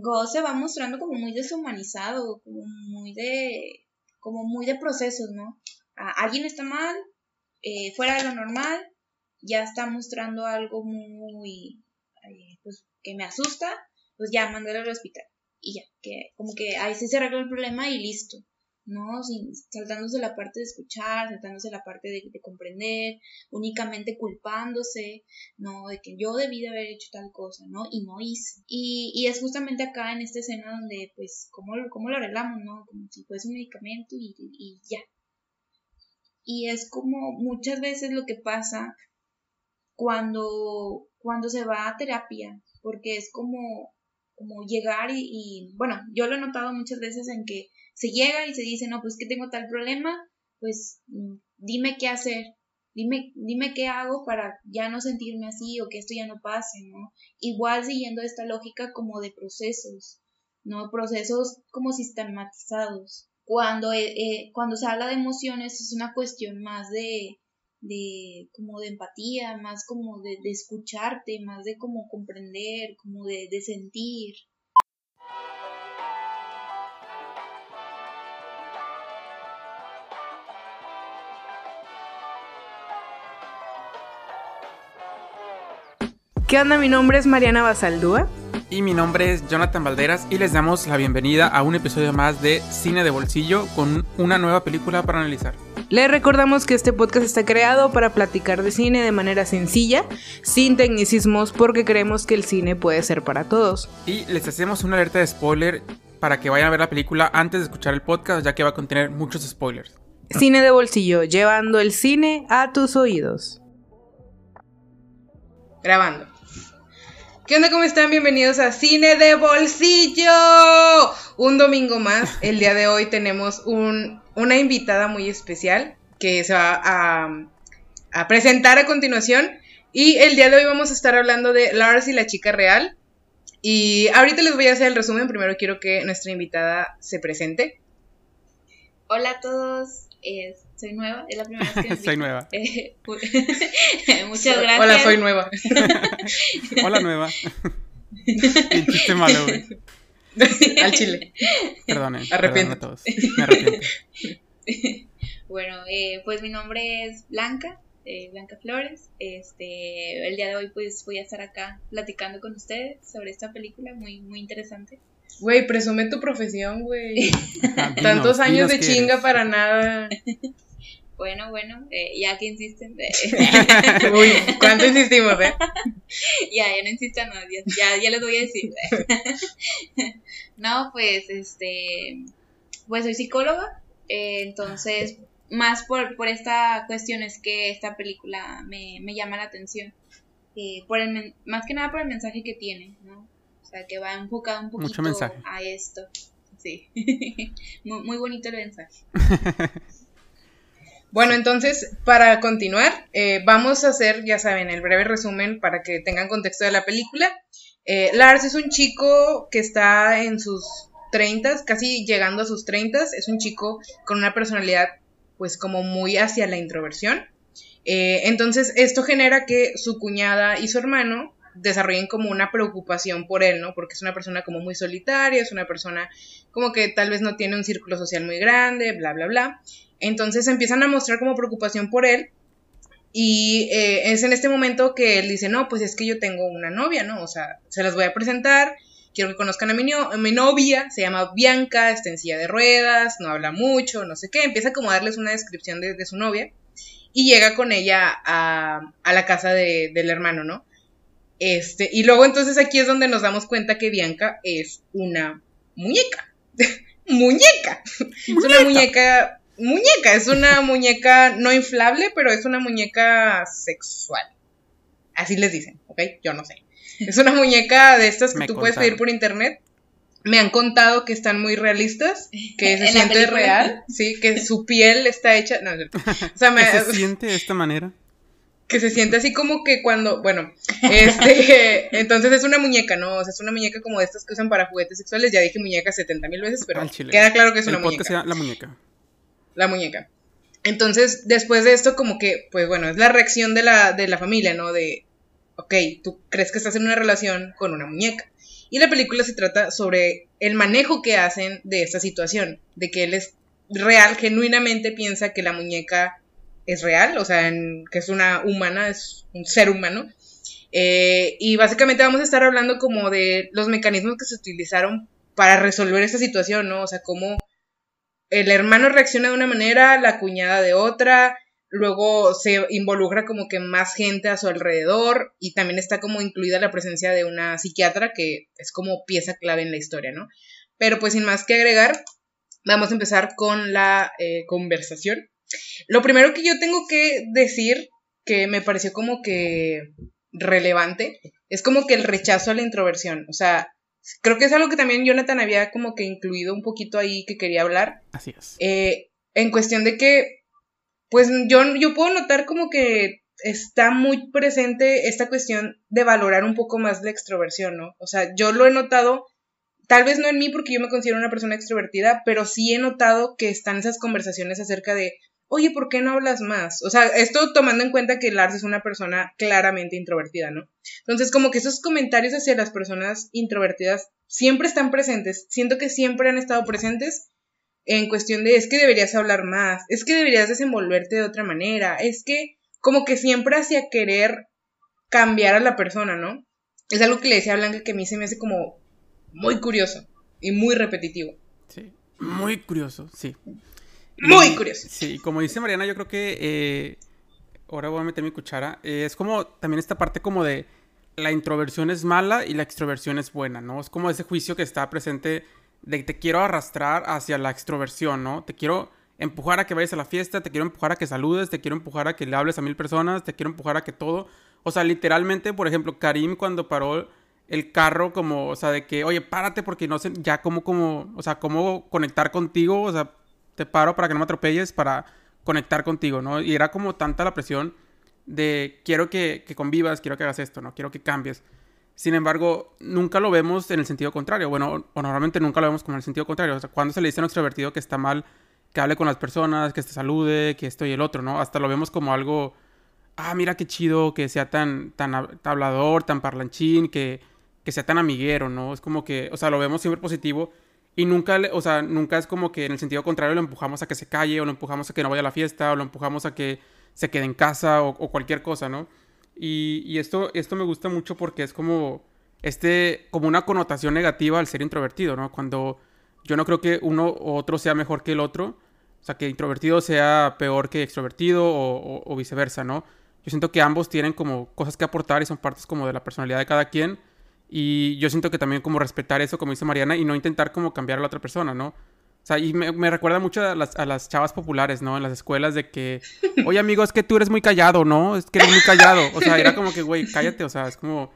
Go se va mostrando como muy deshumanizado, como muy de, como muy de procesos, ¿no? alguien está mal, eh, fuera de lo normal, ya está mostrando algo muy, pues, que me asusta, pues ya, mándalo al hospital. Y ya, que como que ahí sí se arregla el problema y listo. ¿No? Sin, saltándose la parte de escuchar, saltándose la parte de, comprender, únicamente culpándose, ¿no? De que yo debí de haber hecho tal cosa, ¿no? Y no hice. Y, y es justamente acá en esta escena donde, pues, ¿cómo, cómo lo arreglamos, ¿no? Como si fuese un medicamento y, y ya. Y es como muchas veces lo que pasa cuando, cuando se va a terapia, porque es como, como llegar y, bueno, yo lo he notado muchas veces en que se llega y se dice, no, pues que tengo tal problema, pues dime qué hacer, dime, dime qué hago para ya no sentirme así o que esto ya no pase, ¿no? Igual siguiendo esta lógica como de procesos, ¿no? Procesos como sistematizados. Cuando, eh, eh, cuando se habla de emociones es una cuestión más de, de como de empatía, más como de, de escucharte, más de como comprender, como de, de sentir, ¿Qué onda? Mi nombre es Mariana Basaldúa. Y mi nombre es Jonathan Valderas y les damos la bienvenida a un episodio más de Cine de Bolsillo con una nueva película para analizar. Les recordamos que este podcast está creado para platicar de cine de manera sencilla, sin tecnicismos, porque creemos que el cine puede ser para todos. Y les hacemos una alerta de spoiler para que vayan a ver la película antes de escuchar el podcast, ya que va a contener muchos spoilers. Cine de bolsillo, llevando el cine a tus oídos. Grabando. ¿Qué onda? ¿Cómo están? Bienvenidos a Cine de Bolsillo. Un domingo más. El día de hoy tenemos una invitada muy especial que se va a, a, presentar a continuación. Y el día de hoy vamos a estar hablando de Lars y la chica real. Y ahorita les voy a hacer el resumen. Primero quiero que nuestra invitada se presente. Hola a todos. soy nueva, es la primera vez que Soy nueva. Eh, muchas gracias. Hola, soy nueva. Hola, nueva. chiste malo, güey. Al chile. Perdone. Arrepiento. a todos. Me arrepiento. Bueno, eh, pues mi nombre es Blanca, eh, Blanca Flores. Este, el día de hoy pues voy a estar acá platicando con ustedes sobre esta película muy, muy interesante. Güey, presume tu profesión, güey. Tantos años de chinga para nada. Bueno, bueno, eh, ya que insisten. Uy, ¿cuánto insistimos, eh? ya, ya no insistan, no, ya, ya les voy a decir. no, pues, este, pues soy psicóloga, eh, entonces, más por, por esta cuestión es que esta película me, me llama la atención. Eh, por el, más que nada por el mensaje que tiene, ¿no? que va enfocado un poquito a esto. Sí, muy, bonito el mensaje. Bueno, entonces, para continuar, eh, vamos a hacer, ya saben, el breve resumen para que tengan contexto de la película. Eh, Lars es un chico que está en sus 30, casi llegando a sus 30, es un chico con una personalidad pues como muy hacia la introversión. Eh, entonces, esto genera que su cuñada y su hermano desarrollen como una preocupación por él, ¿no? Porque es una persona como muy solitaria, es una persona como que tal vez no tiene un círculo social muy grande, bla, bla, bla. Entonces empiezan a mostrar como preocupación por él y eh, es en este momento que él dice, no, pues es que yo tengo una novia, ¿no? O sea, se las voy a presentar, quiero que conozcan a mi, novia, se llama Bianca, está en silla de ruedas, no habla mucho, no sé qué, empieza como a darles una descripción de, su novia y llega con ella a, la casa de, del hermano, ¿no? Este, y luego entonces aquí es donde nos damos cuenta que Bianca es una muñeca. muñeca. Es una muñeca. Muñeca, es una muñeca no inflable, pero es una muñeca sexual. Así les dicen, ¿ok? Yo no sé. Es una muñeca de estas que tú puedes pedir por internet. Me han contado que están muy realistas, que se siente real, sí, que su piel está hecha. No, o sea, me, ¿Se siente de esta manera? Que se siente así como que cuando, bueno, este, entonces es una muñeca, ¿no? O sea, es una muñeca como de estas que usan para juguetes sexuales, ya dije muñeca 70 mil veces, pero queda claro que es una muñeca. la muñeca. La muñeca. Entonces, después de esto, como que, pues bueno, es la reacción de la, de la familia, ¿no? De, ok, tú crees que estás en una relación con una muñeca. Y la película se trata sobre el manejo que hacen de esta situación, de que él es real, genuinamente piensa que la muñeca es real, o sea, que es una humana, es un ser humano. Eh, y básicamente vamos a estar hablando como de los mecanismos que se utilizaron para resolver esta situación, ¿no? O sea, cómo el hermano reacciona de una manera, la cuñada de otra, luego se involucra como que más gente a su alrededor y también está como incluida la presencia de una psiquiatra que es como pieza clave en la historia, ¿no? Pero pues sin más que agregar, vamos a empezar con la eh, conversación. Lo primero que yo tengo que decir, que me pareció como que relevante, es como que el rechazo a la introversión. O sea, creo que es algo que también Jonathan había como que incluido un poquito ahí que quería hablar. Así es. Eh, en cuestión de que pues yo, yo puedo notar como que está muy presente esta cuestión de valorar un poco más la extroversión, ¿no? O sea, yo lo he notado, tal vez no en mí porque yo me considero una persona extrovertida, pero sí he notado que están esas conversaciones acerca de, oye, ¿por qué no hablas más? O sea, esto tomando en cuenta que Lars es una persona claramente introvertida, ¿no? Entonces, como que esos comentarios hacia las personas introvertidas siempre están presentes, siento que siempre han estado presentes en cuestión de es que deberías hablar más, es que deberías desenvolverte de otra manera, es que como que siempre hacia querer cambiar a la persona, ¿no? Es algo que le decía a Blanca que a mí se me hace como muy curioso y muy repetitivo. Sí, muy curioso, sí. Muy curioso. Sí, como dice Mariana, yo creo que eh, ahora voy a meter mi cuchara. Eh, es como también esta parte como de la introversión es mala y la extroversión es buena, ¿no? Es como ese juicio que está presente de te quiero arrastrar hacia la extroversión, ¿no? Te quiero empujar a que vayas a la fiesta, te quiero empujar a que saludes, te quiero empujar a que le hables a mil personas, te quiero empujar a que todo. O sea, literalmente, por ejemplo, Karim cuando paró el carro, como, o sea, de que, oye, párate porque no sé, ya como, como, o sea, cómo conectar contigo, o sea, te paro para que no me atropelles, para conectar contigo, ¿no? Y era como tanta la presión de quiero que, que convivas, quiero que hagas esto, ¿no? Quiero que cambies. Sin embargo, nunca lo vemos en el sentido contrario. Bueno, o normalmente nunca lo vemos como en el sentido contrario. O sea, cuando se le dice a un extrovertido que está mal que hable con las personas, que te salude, que esto y el otro, ¿no? Hasta lo vemos como algo, ah, mira qué chido que sea tan, tan hablador, tan parlanchín, que, que sea tan amiguero, ¿no? Es como que, o sea, lo vemos siempre positivo y nunca, o sea, nunca es como que en el sentido contrario lo empujamos a que se calle o lo empujamos a que no vaya a la fiesta o lo empujamos a que se quede en casa o, o cualquier cosa, ¿no? Y, esto, esto me gusta mucho porque es como, este, como una connotación negativa al ser introvertido, ¿no? Cuando yo no creo que uno u otro sea mejor que el otro, o sea, que introvertido sea peor que extrovertido o, viceversa, ¿no? Yo siento que ambos tienen como cosas que aportar y son partes como de la personalidad de cada quien. Y yo siento que también como respetar eso, como dice Mariana, y no intentar como cambiar a la otra persona, ¿no? O sea, y me, recuerda mucho a las, a las, chavas populares, ¿no? En las escuelas de que, oye, amigo, es que tú eres muy callado, ¿no? Es que eres muy callado. O sea, era como que, güey, cállate. O sea, es como,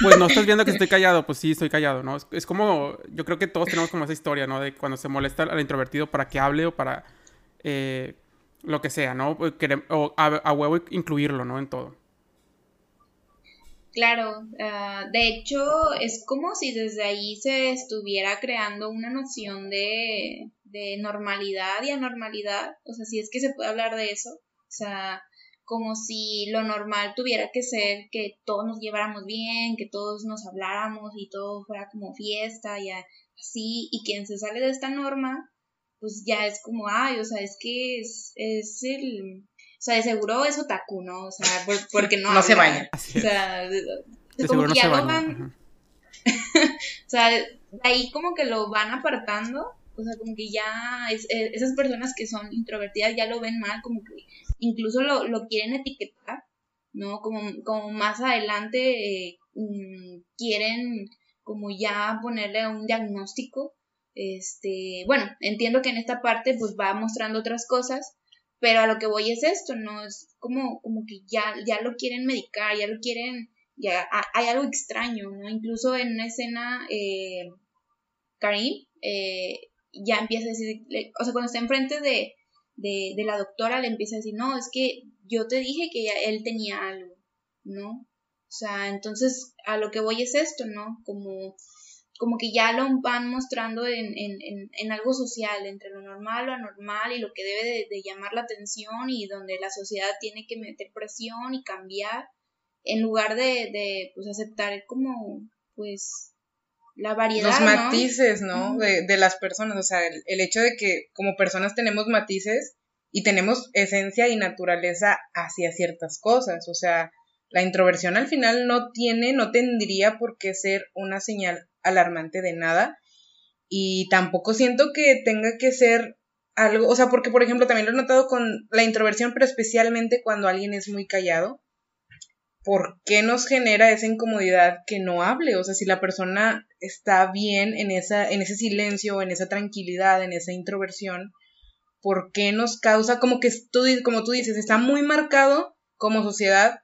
pues no estás viendo que estoy callado. Pues sí, estoy callado, ¿no? Es, como, yo creo que todos tenemos como esa historia, ¿no? De cuando se molesta al introvertido para que hable o para eh, lo que sea, ¿no? O a huevo incluirlo, ¿no? En todo. Claro, ah, de hecho es como si desde ahí se estuviera creando una noción de, de normalidad y anormalidad, o sea, si es que se puede hablar de eso, o sea, como si lo normal tuviera que ser que todos nos lleváramos bien, que todos nos habláramos y todo fuera como fiesta y así, y quien se sale de esta norma, pues ya es como, ay, o sea, es que es, es el, sea, de seguro es otaku, ¿no? O sea, porque no. no se baña. O sea, como que ya lo van. o sea, de ahí como que lo van apartando. O sea, como que ya eh, esas personas que son introvertidas ya lo ven mal, como que incluso lo, lo quieren etiquetar, ¿no? Como, como más adelante eh, mm, quieren como ya ponerle un diagnóstico. Este, bueno, entiendo que en esta parte pues va mostrando otras cosas, pero a lo que voy es esto, ¿no? Es como, como que ya, ya lo quieren medicar, ya lo quieren, ya hay algo extraño, ¿no? Incluso en una escena, eh, Karim eh, ya empieza a decir, o sea, cuando está enfrente de, de, de, la doctora, le empieza a decir, no, es que yo te dije que él tenía algo, ¿no? O sea, entonces a lo que voy es esto, ¿no? Como como que ya lo van mostrando en, en, en, algo social, entre normal, lo anormal y lo que debe de, llamar la atención y donde la sociedad tiene que meter presión y cambiar, en lugar de, de pues aceptar como, pues, la variedad. Los matices, ¿no? De, de, las personas, o sea, el, el, hecho de que como personas tenemos matices y tenemos esencia y naturaleza hacia ciertas cosas, o sea, la introversión al final no tiene, no tendría por qué ser una señal alarmante de nada y tampoco siento que tenga que ser algo, o sea, porque por ejemplo también lo he notado con la introversión, pero especialmente cuando alguien es muy callado, ¿por qué nos genera esa incomodidad que no hable? O sea, si la persona está bien en, esa, en ese silencio, en esa tranquilidad, en esa introversión, ¿por qué nos causa como que tú, como tú dices, está muy marcado como sociedad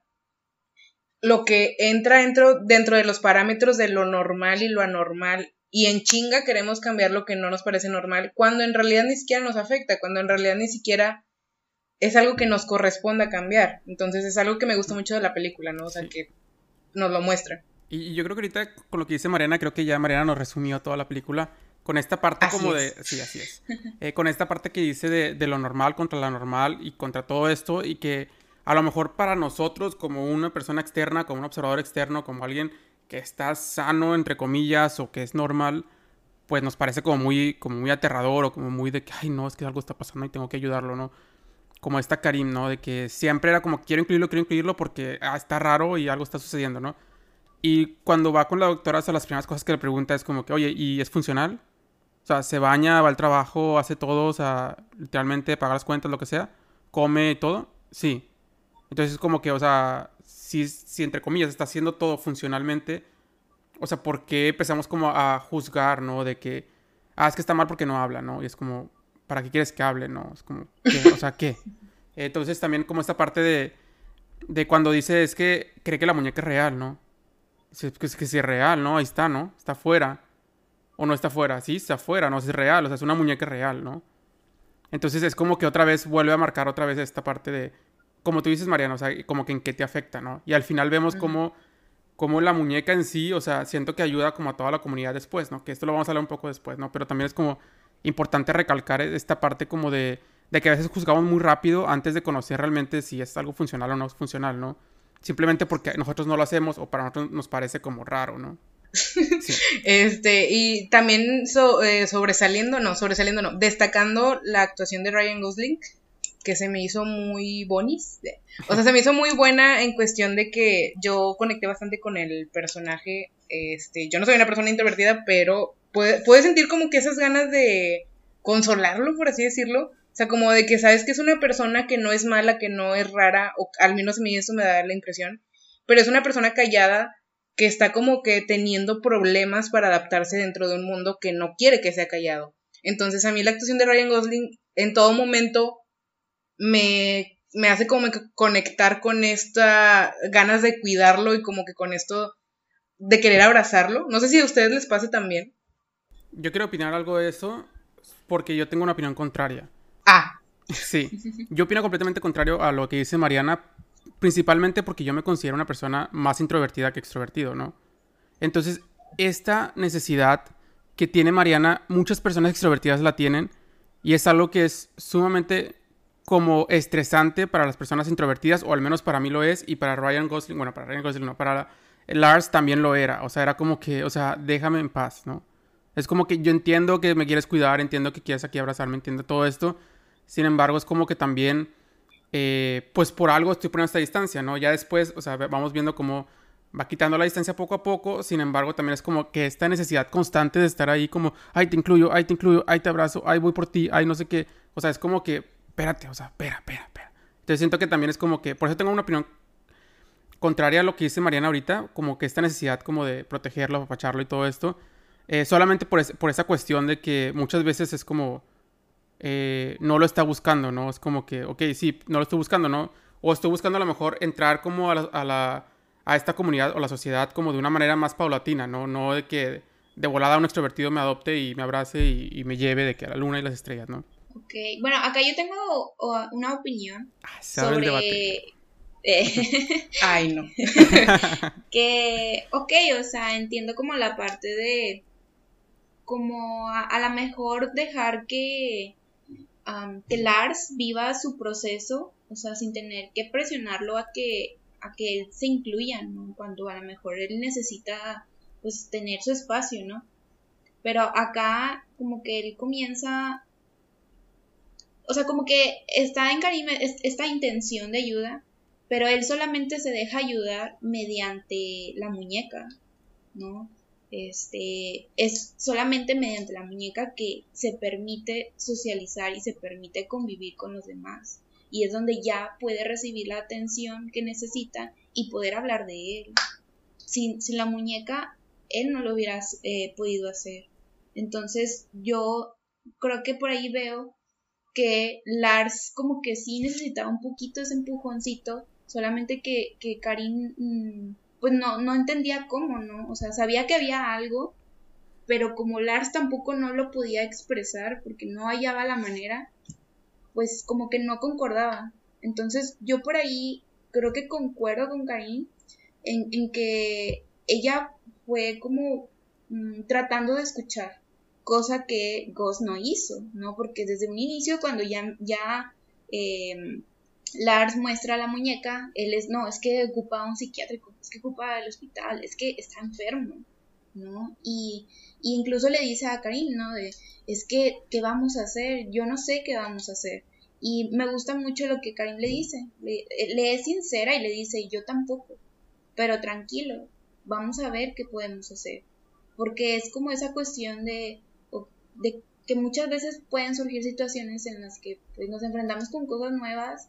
lo que entra dentro, dentro de los parámetros de lo normal y lo anormal y en chinga queremos cambiar lo que no nos parece normal, cuando en realidad ni siquiera nos afecta, cuando en realidad ni siquiera es algo que nos corresponde a cambiar. Entonces es algo que me gusta mucho de la película, ¿no? O sea, que nos lo muestra. Y yo creo que ahorita con lo que dice Mariana, creo que ya Mariana nos resumió toda la película. Con esta parte como de... Sí, así es. Eh, con esta parte que dice de, de, lo normal contra lo normal y contra todo esto y que a lo mejor para nosotros como una persona externa, como un observador externo, como alguien que está sano, entre comillas, o que es normal, pues nos parece como muy, como muy aterrador o como muy de que, ay, no, es que algo está pasando y tengo que ayudarlo, ¿no? Como esta Karim, ¿no? De que siempre era como, quiero incluirlo, quiero incluirlo porque ah, está raro y algo está sucediendo, ¿no? Y cuando va con la doctora, o las primeras cosas que le pregunta es como que, oye, ¿y es funcional? O sea, se baña, va al trabajo, hace todo, o sea, literalmente paga las cuentas, lo que sea, come todo. Sí. Entonces es como que, o sea, si, entre comillas está haciendo todo funcionalmente, o sea, ¿por qué empezamos como a juzgar, ¿no? De que, ah, es que está mal porque no habla, ¿no? Y es como, ¿para qué quieres que hable, no? Es como, O sea, ¿qué? Entonces también como esta parte de, de cuando dice es que cree que la muñeca es real, ¿no? Es que, es que si es real, ¿no? Ahí está, ¿no? Está fuera. O no está fuera, sí, está fuera, no es real, o sea, es una muñeca real, ¿no? Entonces es como que otra vez vuelve a marcar otra vez esta parte de, como tú dices, Mariana, o sea, como que en qué te afecta, ¿no? Y al final vemos cómo, la muñeca en sí, o sea, siento que ayuda como a toda la comunidad después, ¿no? Que esto lo vamos a hablar un poco después, ¿no? Pero también es como importante recalcar esta parte como de, de que a veces juzgamos muy rápido antes de conocer realmente si es algo funcional o no es funcional, ¿no? Simplemente porque nosotros no lo hacemos o para nosotros nos parece como raro, ¿no? este, y también eh, sobresaliendo, no, sobresaliendo, no, destacando la actuación de Ryan Gosling, que se me hizo muy bonis. O sea, se me hizo muy buena en cuestión de que yo conecté bastante con el personaje. Este, yo no soy una persona introvertida, pero puede, sentir como que esas ganas de consolarlo, por así decirlo. O sea, como de que sabes que es una persona que no es mala, que no es rara, o al menos a mí eso me da la impresión, pero es una persona callada que está como que teniendo problemas para adaptarse dentro de un mundo que no quiere que sea callado. Entonces a mí la actuación de Ryan Gosling en todo momento me, me hace como conectar con esta ganas de cuidarlo y como que con esto de querer abrazarlo. No sé si a ustedes les pase también. Yo quiero opinar algo de eso porque yo tengo una opinión contraria. Ah. Sí, yo opino completamente contrario a lo que dice Mariana, principalmente porque yo me considero una persona más introvertida que extrovertido, ¿no? Entonces, esta necesidad que tiene Mariana, muchas personas extrovertidas la tienen y es algo que es sumamente como estresante para las personas introvertidas, o al menos para mí lo es, y para Ryan Gosling, bueno, para Ryan Gosling no, para Lars también lo era, o sea, era como que, o sea, déjame en paz, ¿no? Es como que yo entiendo que me quieres cuidar, entiendo que quieres aquí abrazarme, entiendo todo esto, sin embargo, es como que también, eh, pues por algo estoy poniendo esta distancia, ¿no? Ya después, o sea, vamos viendo cómo va quitando la distancia poco a poco, sin embargo, también es como que esta necesidad constante de estar ahí como, ay, te incluyo, ay, te incluyo, ay, te abrazo, ay, voy por ti, ay, no sé qué, o sea, es como que espérate, o sea, espera, espera, espera. Entonces siento que también es como que, por eso tengo una opinión contraria a lo que dice Mariana ahorita, como que esta necesidad como de protegerlo, apapacharlo y todo esto, eh, solamente por, por, esa cuestión de que muchas veces es como, eh, no lo está buscando, ¿no? Es como que, ok, sí, no lo estoy buscando, ¿no? O estoy buscando a lo mejor entrar como a, la, a, esta comunidad o la sociedad como de una manera más paulatina, ¿no? No de que de volada un extrovertido me adopte y me abrace y me lleve de que a la luna y las estrellas, ¿no? Ok, bueno, acá yo tengo una opinión ah, sobre... Eh, Ay, no. que, ok, o sea, entiendo como la parte de, como a, lo mejor dejar que, que Lars viva su proceso, o sea, sin tener que presionarlo a que, a que él se incluya, ¿no? Cuando a lo mejor él necesita pues tener su espacio, ¿no? Pero acá como que él comienza, o sea, como que está en Karim esta intención de ayuda, pero él solamente se deja ayudar mediante la muñeca, ¿no? Este, es solamente mediante la muñeca que se permite socializar y se permite convivir con los demás. Y es donde ya puede recibir la atención que necesita y poder hablar de él. Sin, la muñeca, él no lo hubiera eh, podido hacer. Entonces yo creo que por ahí veo que Lars como que sí necesitaba un poquito ese empujoncito, solamente que, que Karin mm, pues no, no entendía cómo, ¿no? O sea, sabía que había algo, pero como Lars tampoco no lo podía expresar porque no hallaba la manera, pues como que no concordaba. Entonces yo por ahí creo que concuerdo con Karim en, en que ella fue como mm, tratando de escuchar, cosa que Ghost no hizo, ¿no? Porque desde un inicio cuando ya, eh, Lars muestra la muñeca, él es, no, es que ocupa un psiquiátrico, es que ocupa el hospital, es que está enfermo, ¿no? Y, incluso le dice a Karim, ¿no? De, es que, ¿qué vamos a hacer? Yo no sé qué vamos a hacer. Y me gusta mucho lo que Karim le dice, le, le es sincera y le dice, yo tampoco, pero tranquilo, vamos a ver qué podemos hacer. Porque es como esa cuestión de, de que muchas veces pueden surgir situaciones en las que pues, nos enfrentamos con cosas nuevas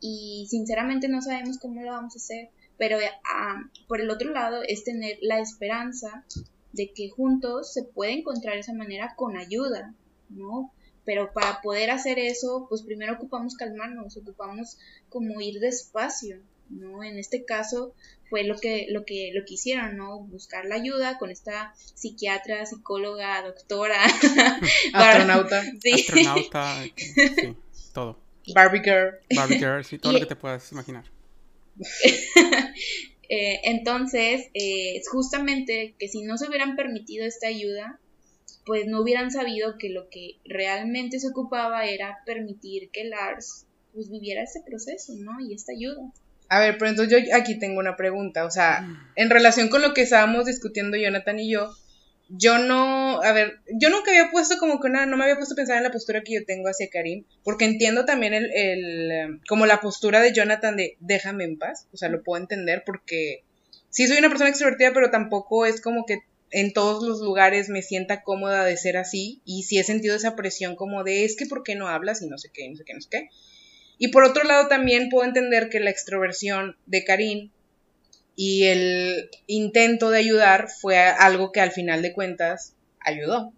y sinceramente no sabemos cómo lo vamos a hacer, pero ah, por el otro lado es tener la esperanza de que juntos se puede encontrar esa manera con ayuda, ¿no? Pero para poder hacer eso, pues primero ocupamos calmarnos, ocupamos como ir despacio, ¿no? En este caso fue lo que, lo que, lo que hicieron, ¿no? Buscar la ayuda con esta psiquiatra, psicóloga, doctora, astronauta, sí. astronauta, sí, todo. Barbie Girl. Barbie Girl, sí, todo lo que te puedas imaginar. Eh, entonces, eh, es justamente que si no se hubieran permitido esta ayuda, pues no hubieran sabido que lo que realmente se ocupaba era permitir que Lars pues viviera ese proceso, ¿no? Y esta ayuda. A ver, pero entonces yo aquí tengo una pregunta, o sea, mm. en relación con lo que estábamos discutiendo Jonathan y yo, yo no, a ver, yo nunca había puesto como que nada, no me había puesto a pensar en la postura que yo tengo hacia Karim, porque entiendo también el, el, como la postura de Jonathan de déjame en paz, o sea, lo puedo entender porque sí soy una persona extrovertida, pero tampoco es como que en todos los lugares me sienta cómoda de ser así, y sí he sentido esa presión como de es que por qué no hablas y no sé qué, no sé qué, no sé qué. Y por otro lado también puedo entender que la extroversión de Karim y el intento de ayudar fue algo que al final de cuentas ayudó.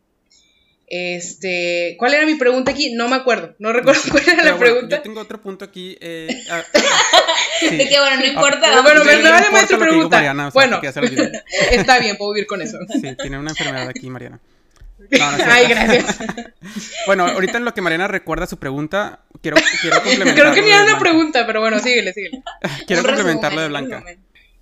Este, ¿cuál era mi pregunta aquí? No me acuerdo, no recuerdo cuál era la pregunta. Yo tengo otro punto aquí. Eh, ah, De que bueno, no importa. Ah, bueno, me no vale tu pregunta. bueno, está bien, puedo vivir con eso. Sí, tiene una enfermedad aquí, Mariana. Ay, gracias. bueno, ahorita en lo que Mariana recuerda su pregunta, quiero, quiero complementar. Creo que ni era una pregunta, pero bueno, síguele, síguele. quiero complementarlo de Blanca.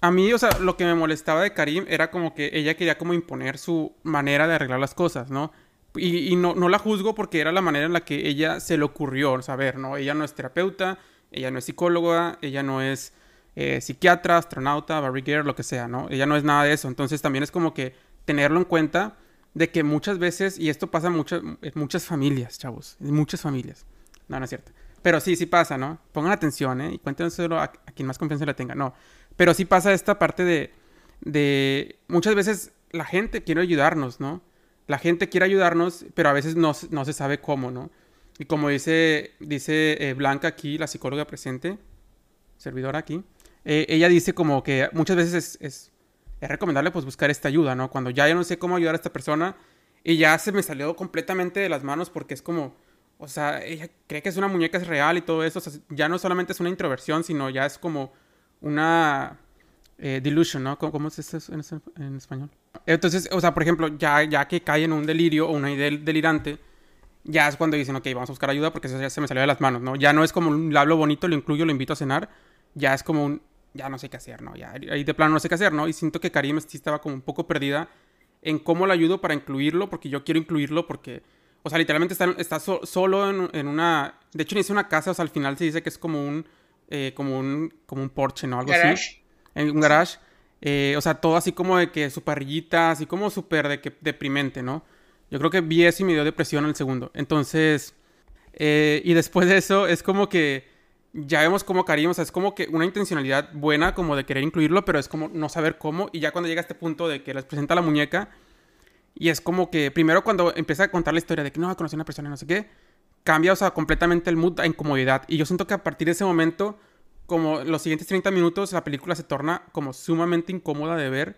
A mí, o sea, lo que me molestaba de Karim era como que ella quería como imponer su manera de arreglar las cosas, ¿no? Y, no, no, la juzgo porque era la manera en la que ella se le ocurrió saber, ¿no? Ella no es terapeuta, ella no es psicóloga, ella no es eh, psiquiatra, astronauta, barriguer, lo que sea, ¿no? Ella no es nada de eso. Entonces también es como que tenerlo en cuenta de que muchas veces, y esto pasa en muchas, familias, chavos, en muchas familias. No, no es cierto. Pero sí, sí pasa, ¿no? Pongan atención, ¿eh? Y cuéntenselo a, quien más confianza le tenga. No, pero sí pasa esta parte de, de muchas veces la gente quiere ayudarnos, ¿no? La gente quiere ayudarnos, pero a veces no, no se sabe cómo, ¿no? Y como dice, dice eh, Blanca aquí, la psicóloga presente, servidora aquí, eh, ella dice como que muchas veces es, es, es, recomendable pues buscar esta ayuda, ¿no? Cuando ya yo no sé cómo ayudar a esta persona y ya se me salió completamente de las manos porque es como, o sea, ella cree que es una muñeca es real y todo eso, o sea, ya no solamente es una introversión, sino ya es como una eh, delusion, ¿no? ¿Cómo, es eso en, español? Entonces, o sea, por ejemplo, ya, ya que cae en un delirio o una idea delirante, ya es cuando dicen, ok, vamos a buscar ayuda porque eso ya se me salió de las manos, ¿no? Ya no es como un hablo bonito, lo incluyo, lo invito a cenar, ya es como un, ya no sé qué hacer, ¿no? Ya ahí de plano no sé qué hacer, ¿no? Y siento que Karim sí estaba como un poco perdida en cómo lo ayudo para incluirlo, porque yo quiero incluirlo porque, o sea, literalmente está, está solo en, en, una, de hecho ni es una casa, o sea, al final se dice que es como un eh, como, un, como un Porsche, ¿no? Algo así. En un garage. Eh, o sea, todo así como de que su parrillita, así como súper de que deprimente, ¿no? Yo creo que vi eso y me dio depresión el segundo. Entonces, eh, y después de eso es como que ya vemos como Karim, o sea, es como que una intencionalidad buena como de querer incluirlo, pero es como no saber cómo. Y ya cuando llega a este punto de que les presenta la muñeca, y es como que primero cuando empieza a contar la historia de que no, conocí a una persona no sé qué, cambia, o sea, completamente el mood a incomodidad. Y yo siento que a partir de ese momento, como los siguientes 30 minutos, la película se torna como sumamente incómoda de ver.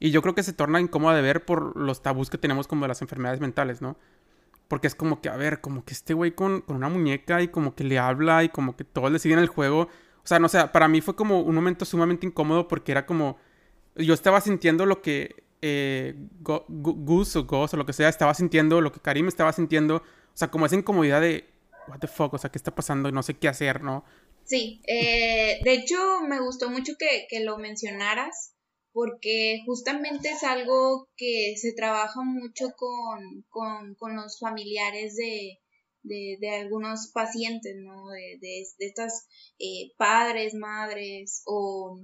Y yo creo que se torna incómoda de ver por los tabús que tenemos como de las enfermedades mentales, ¿no? Porque es como que, a ver, como que este güey con, con una muñeca y como que le habla y como que todos le siguen el juego. O sea, no sé, para mí fue como un momento sumamente incómodo porque era como... Yo estaba sintiendo lo que eh, Gus o Gus o lo que sea estaba sintiendo, lo que Karim estaba sintiendo, o sea, como esa incomodidad de, what the fuck, o sea, ¿qué está pasando? No sé qué hacer, ¿no? Sí, eh, de hecho me gustó mucho que, lo mencionaras porque justamente es algo que se trabaja mucho con, los familiares de, de, algunos pacientes, ¿no? De, de, estas eh, padres, madres o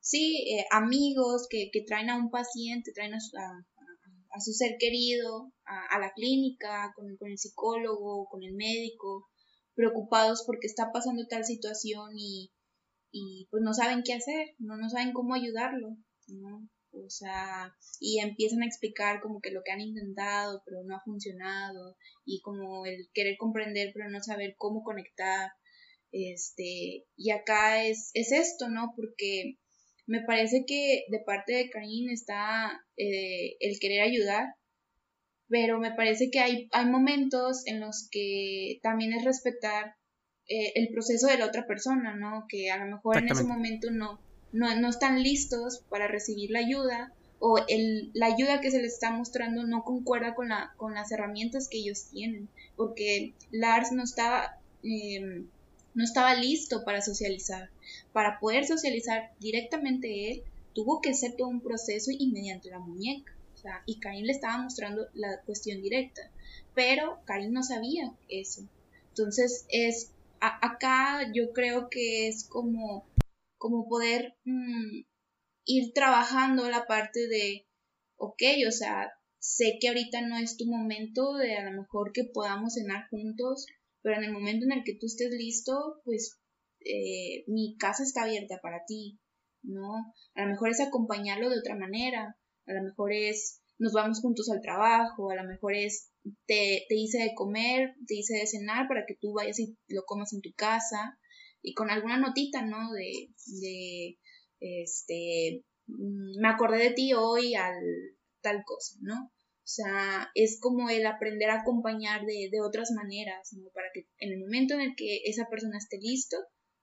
sí, eh, amigos que, que, traen a un paciente, traen a su, a, su ser querido a, la clínica, con, con, el psicólogo, con el médico, preocupados porque está pasando tal situación y, y pues no saben qué hacer, no, no saben cómo ayudarlo, ¿no? O sea, y empiezan a explicar como que lo que han intentado, pero no ha funcionado, y como el querer comprender, pero no saber cómo conectar, este, y acá es, es esto, ¿no? Porque me parece que de parte de Karin está eh, el querer ayudar, pero me parece que hay, hay momentos en los que también es respetar eh, el proceso de la otra persona, ¿no? Que a lo mejor en ese momento no, no, están listos para recibir la ayuda o el, la ayuda que se les está mostrando no concuerda con, la, con las herramientas que ellos tienen, porque Lars no estaba... Em, no estaba listo para socializar. Para poder socializar directamente él, tuvo que hacer todo un proceso y mediante la muñeca. Y Karim le estaba mostrando la cuestión directa. Pero Karim no sabía eso. Entonces, es acá yo creo que es como, como poder mm, ir trabajando la parte de, ok, o sea, sé que ahorita no es tu momento de a lo mejor que podamos cenar juntos, pero en el momento en el que tú estés listo, pues eh, mi casa está abierta para ti, ¿no? A lo mejor es acompañarlo de otra manera, a lo mejor es nos vamos juntos al trabajo, a lo mejor es te, te hice de comer, te hice de cenar para que tú vayas y lo comas en tu casa y con alguna notita, ¿no? De, de este, mm, me acordé de ti hoy al tal cosa, ¿no? O sea, es como el aprender a acompañar de, de otras maneras, ¿no? Para que en el momento en el que esa persona esté listo,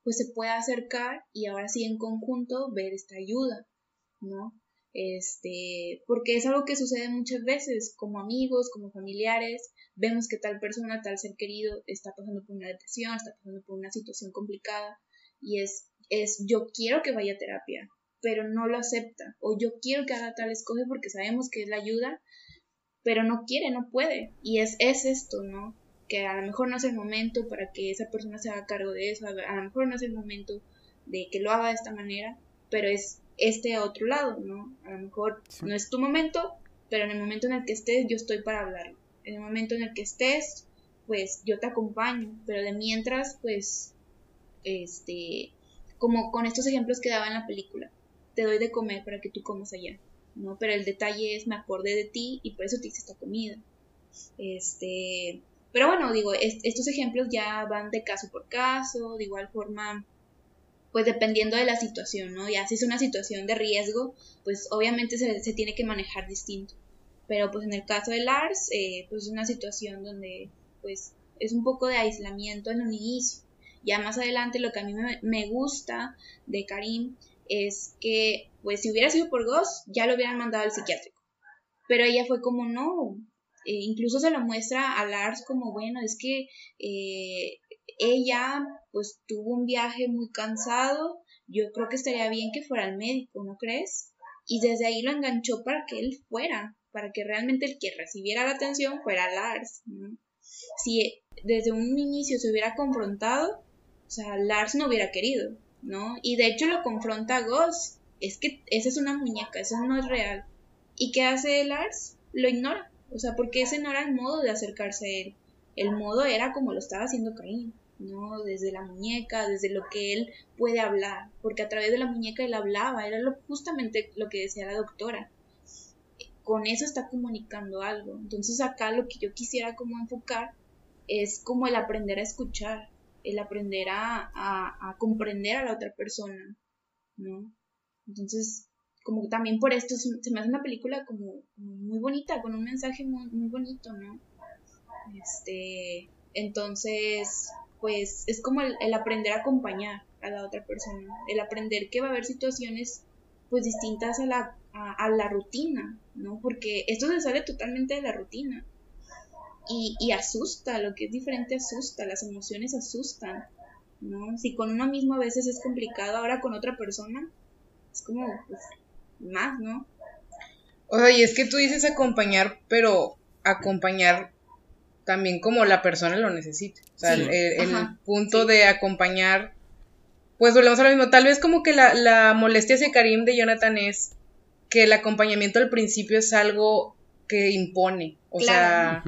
pues se pueda acercar y ahora sí en conjunto ver esta ayuda, ¿no? Este, porque es algo que sucede muchas veces, como amigos, como familiares, vemos que tal persona, tal ser querido está pasando por una depresión, está pasando por una situación complicada y es, es yo quiero que vaya a terapia, pero no lo acepta, o yo quiero que haga tal escoge porque sabemos que es la ayuda, pero no quiere, no puede. Y es, es esto, ¿no? Que a lo mejor no es el momento para que esa persona se haga cargo de eso, a lo mejor no es el momento de que lo haga de esta manera, pero es este otro lado, ¿no? A lo mejor no es tu momento, pero en el momento en el que estés yo estoy para hablarlo. En el momento en el que estés, pues yo te acompaño, pero de mientras, pues, este, como con estos ejemplos que daba en la película, te doy de comer para que tú comas allá. ¿no? Pero el detalle es, me acordé de ti y por eso te hice esta comida. Este, pero bueno, digo, estos ejemplos ya van de caso por caso, de igual forma, pues dependiendo de la situación, ¿no? Ya si es una situación de riesgo, pues obviamente se, se tiene que manejar distinto. Pero pues en el caso de Lars, eh, pues es una situación donde pues es un poco de aislamiento en un inicio. Ya más adelante lo que a mí me, gusta de Karim es que, pues si hubiera sido por Goss, ya lo hubieran mandado al psiquiátrico. Pero ella fue como, no, eh, incluso se lo muestra a Lars como, bueno, es que eh, ella pues tuvo un viaje muy cansado, yo creo que estaría bien que fuera al médico, ¿no crees? Y desde ahí lo enganchó para que él fuera, para que realmente el que recibiera la atención fuera Lars. Si desde un inicio se hubiera confrontado, o sea, Lars no hubiera querido. ¿no? Y de hecho lo confronta a Goss es que esa es una muñeca, eso no es real. ¿Y qué hace Lars? Lo ignora. O sea, porque ese no era el modo de acercarse a él. El modo era como lo estaba haciendo Caín, ¿no? Desde la muñeca, desde lo que él puede hablar. Porque a través de la muñeca él hablaba, era lo, justamente lo que decía la doctora. Con eso está comunicando algo. Entonces acá lo que yo quisiera como enfocar es como el aprender a escuchar, el aprender a, a, comprender a la otra persona, ¿no? Entonces, como también por esto se me hace una película como, muy bonita, con un mensaje muy, muy bonito, ¿no? Este, entonces, pues es como el, aprender a acompañar a la otra persona, el aprender que va a haber situaciones pues distintas a la, a la rutina, ¿no? Porque esto se sale totalmente de la rutina y, y asusta, lo que es diferente asusta, las emociones asustan, ¿no? Si con uno mismo a veces es complicado, ahora con otra persona es como, pues, más, ¿no? O sea, y es que tú dices acompañar, pero acompañar también como la persona lo necesita. O sea, el, punto de acompañar, pues volvemos a lo mismo. Tal vez como que la, la molestia hacia Karim de Jonathan es que el acompañamiento al principio es algo que impone. O sea,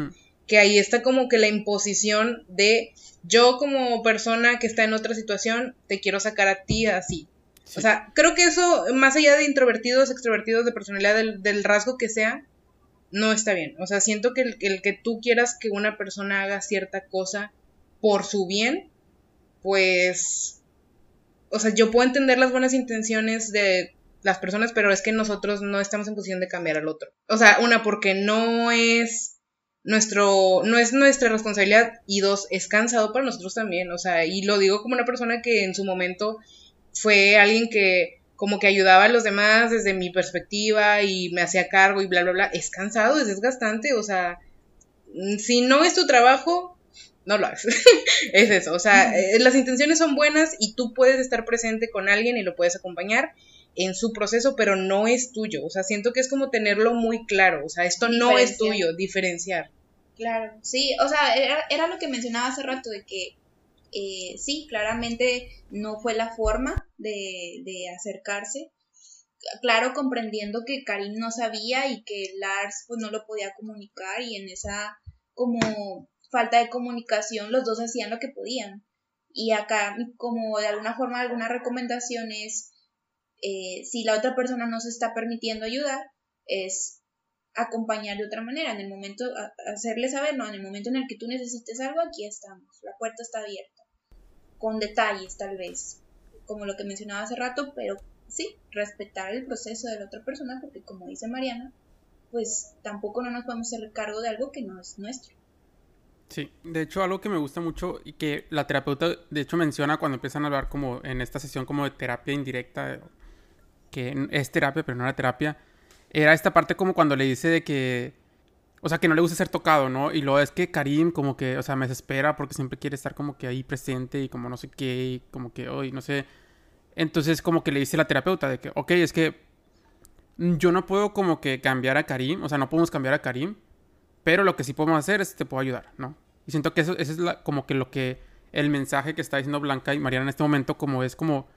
que ahí está como que la imposición de yo como persona que está en otra situación, te quiero sacar a ti así. O sea, creo que eso, más allá de introvertidos, extrovertidos, de personalidad, del, rasgo que sea, no está bien. O sea, siento que el, el, que tú quieras que una persona haga cierta cosa por su bien, pues, o sea, yo puedo entender las buenas intenciones de las personas, pero es que nosotros no estamos en posición de cambiar al otro. O sea, una, porque no es nuestro, no es nuestra responsabilidad y dos, es cansado para nosotros también, o sea, y lo digo como una persona que en su momento fue alguien que como que ayudaba a los demás desde mi perspectiva y me hacía cargo y bla, bla, bla, es cansado, es desgastante, o sea, si no es tu trabajo, no lo hagas. es eso, o sea, eh, las intenciones son buenas y tú puedes estar presente con alguien y lo puedes acompañar en su proceso, pero no es tuyo, o sea, siento que es como tenerlo muy claro, o sea, esto no es tuyo, diferenciar. Claro, sí, o sea, era, lo que mencionaba hace rato, de que eh, sí, claramente no fue la forma de, de acercarse. Claro, comprendiendo que Karim no sabía y que Lars pues no lo podía comunicar y en esa como falta de comunicación los dos hacían lo que podían. Y acá como de alguna forma alguna recomendación es eh, si la otra persona no se está permitiendo ayudar, es acompañar de otra manera, en el momento, hacerle saber, no, en el momento en el que tú necesites algo, aquí estamos, la puerta está abierta, con detalles tal vez, como lo que mencionaba hace rato, pero sí, respetar el proceso de la otra persona, porque como dice Mariana, pues tampoco no nos podemos hacer cargo de algo que no es nuestro. Sí, de hecho algo que me gusta mucho y que la terapeuta de hecho menciona cuando empiezan a hablar como en esta sesión como de terapia indirecta, que es terapia pero no era terapia, era esta parte como cuando le dice de que, o sea, que no le gusta ser tocado, ¿no? Y luego es que Karim como que, o sea, me desespera porque siempre quiere estar como que ahí presente y como no sé qué, y como que hoy, no sé. Entonces como que le dice la terapeuta de que, ok, es que yo no puedo como que cambiar a Karim, o sea, no podemos cambiar a Karim, pero lo que sí podemos hacer es te puedo ayudar, ¿no? Y siento que eso, eso es la, como que lo que el mensaje que está diciendo Blanca y Mariana en este momento como es como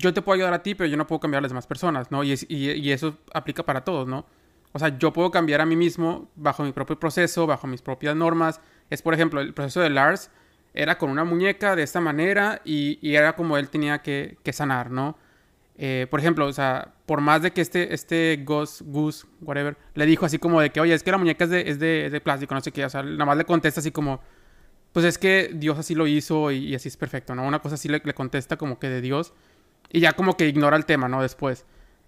yo te puedo ayudar a ti, pero yo no puedo cambiar a las demás personas, ¿no? Y, y, eso aplica para todos, ¿no? O sea, yo puedo cambiar a mí mismo bajo mi propio proceso, bajo mis propias normas. Es, por ejemplo, el proceso de Lars era con una muñeca de esta manera y, y era como él tenía que, que sanar, ¿no? Eh, por ejemplo, o sea, por más de que este, este Gus, Gus, whatever, le dijo así como de que, oye, es que la muñeca es de, es de, de plástico, no sé qué, o sea, nada más le contesta así como, pues es que Dios así lo hizo y, así es perfecto, ¿no? Una cosa así le, le contesta como que de Dios. Y ya como que ignora el tema, ¿no? Después.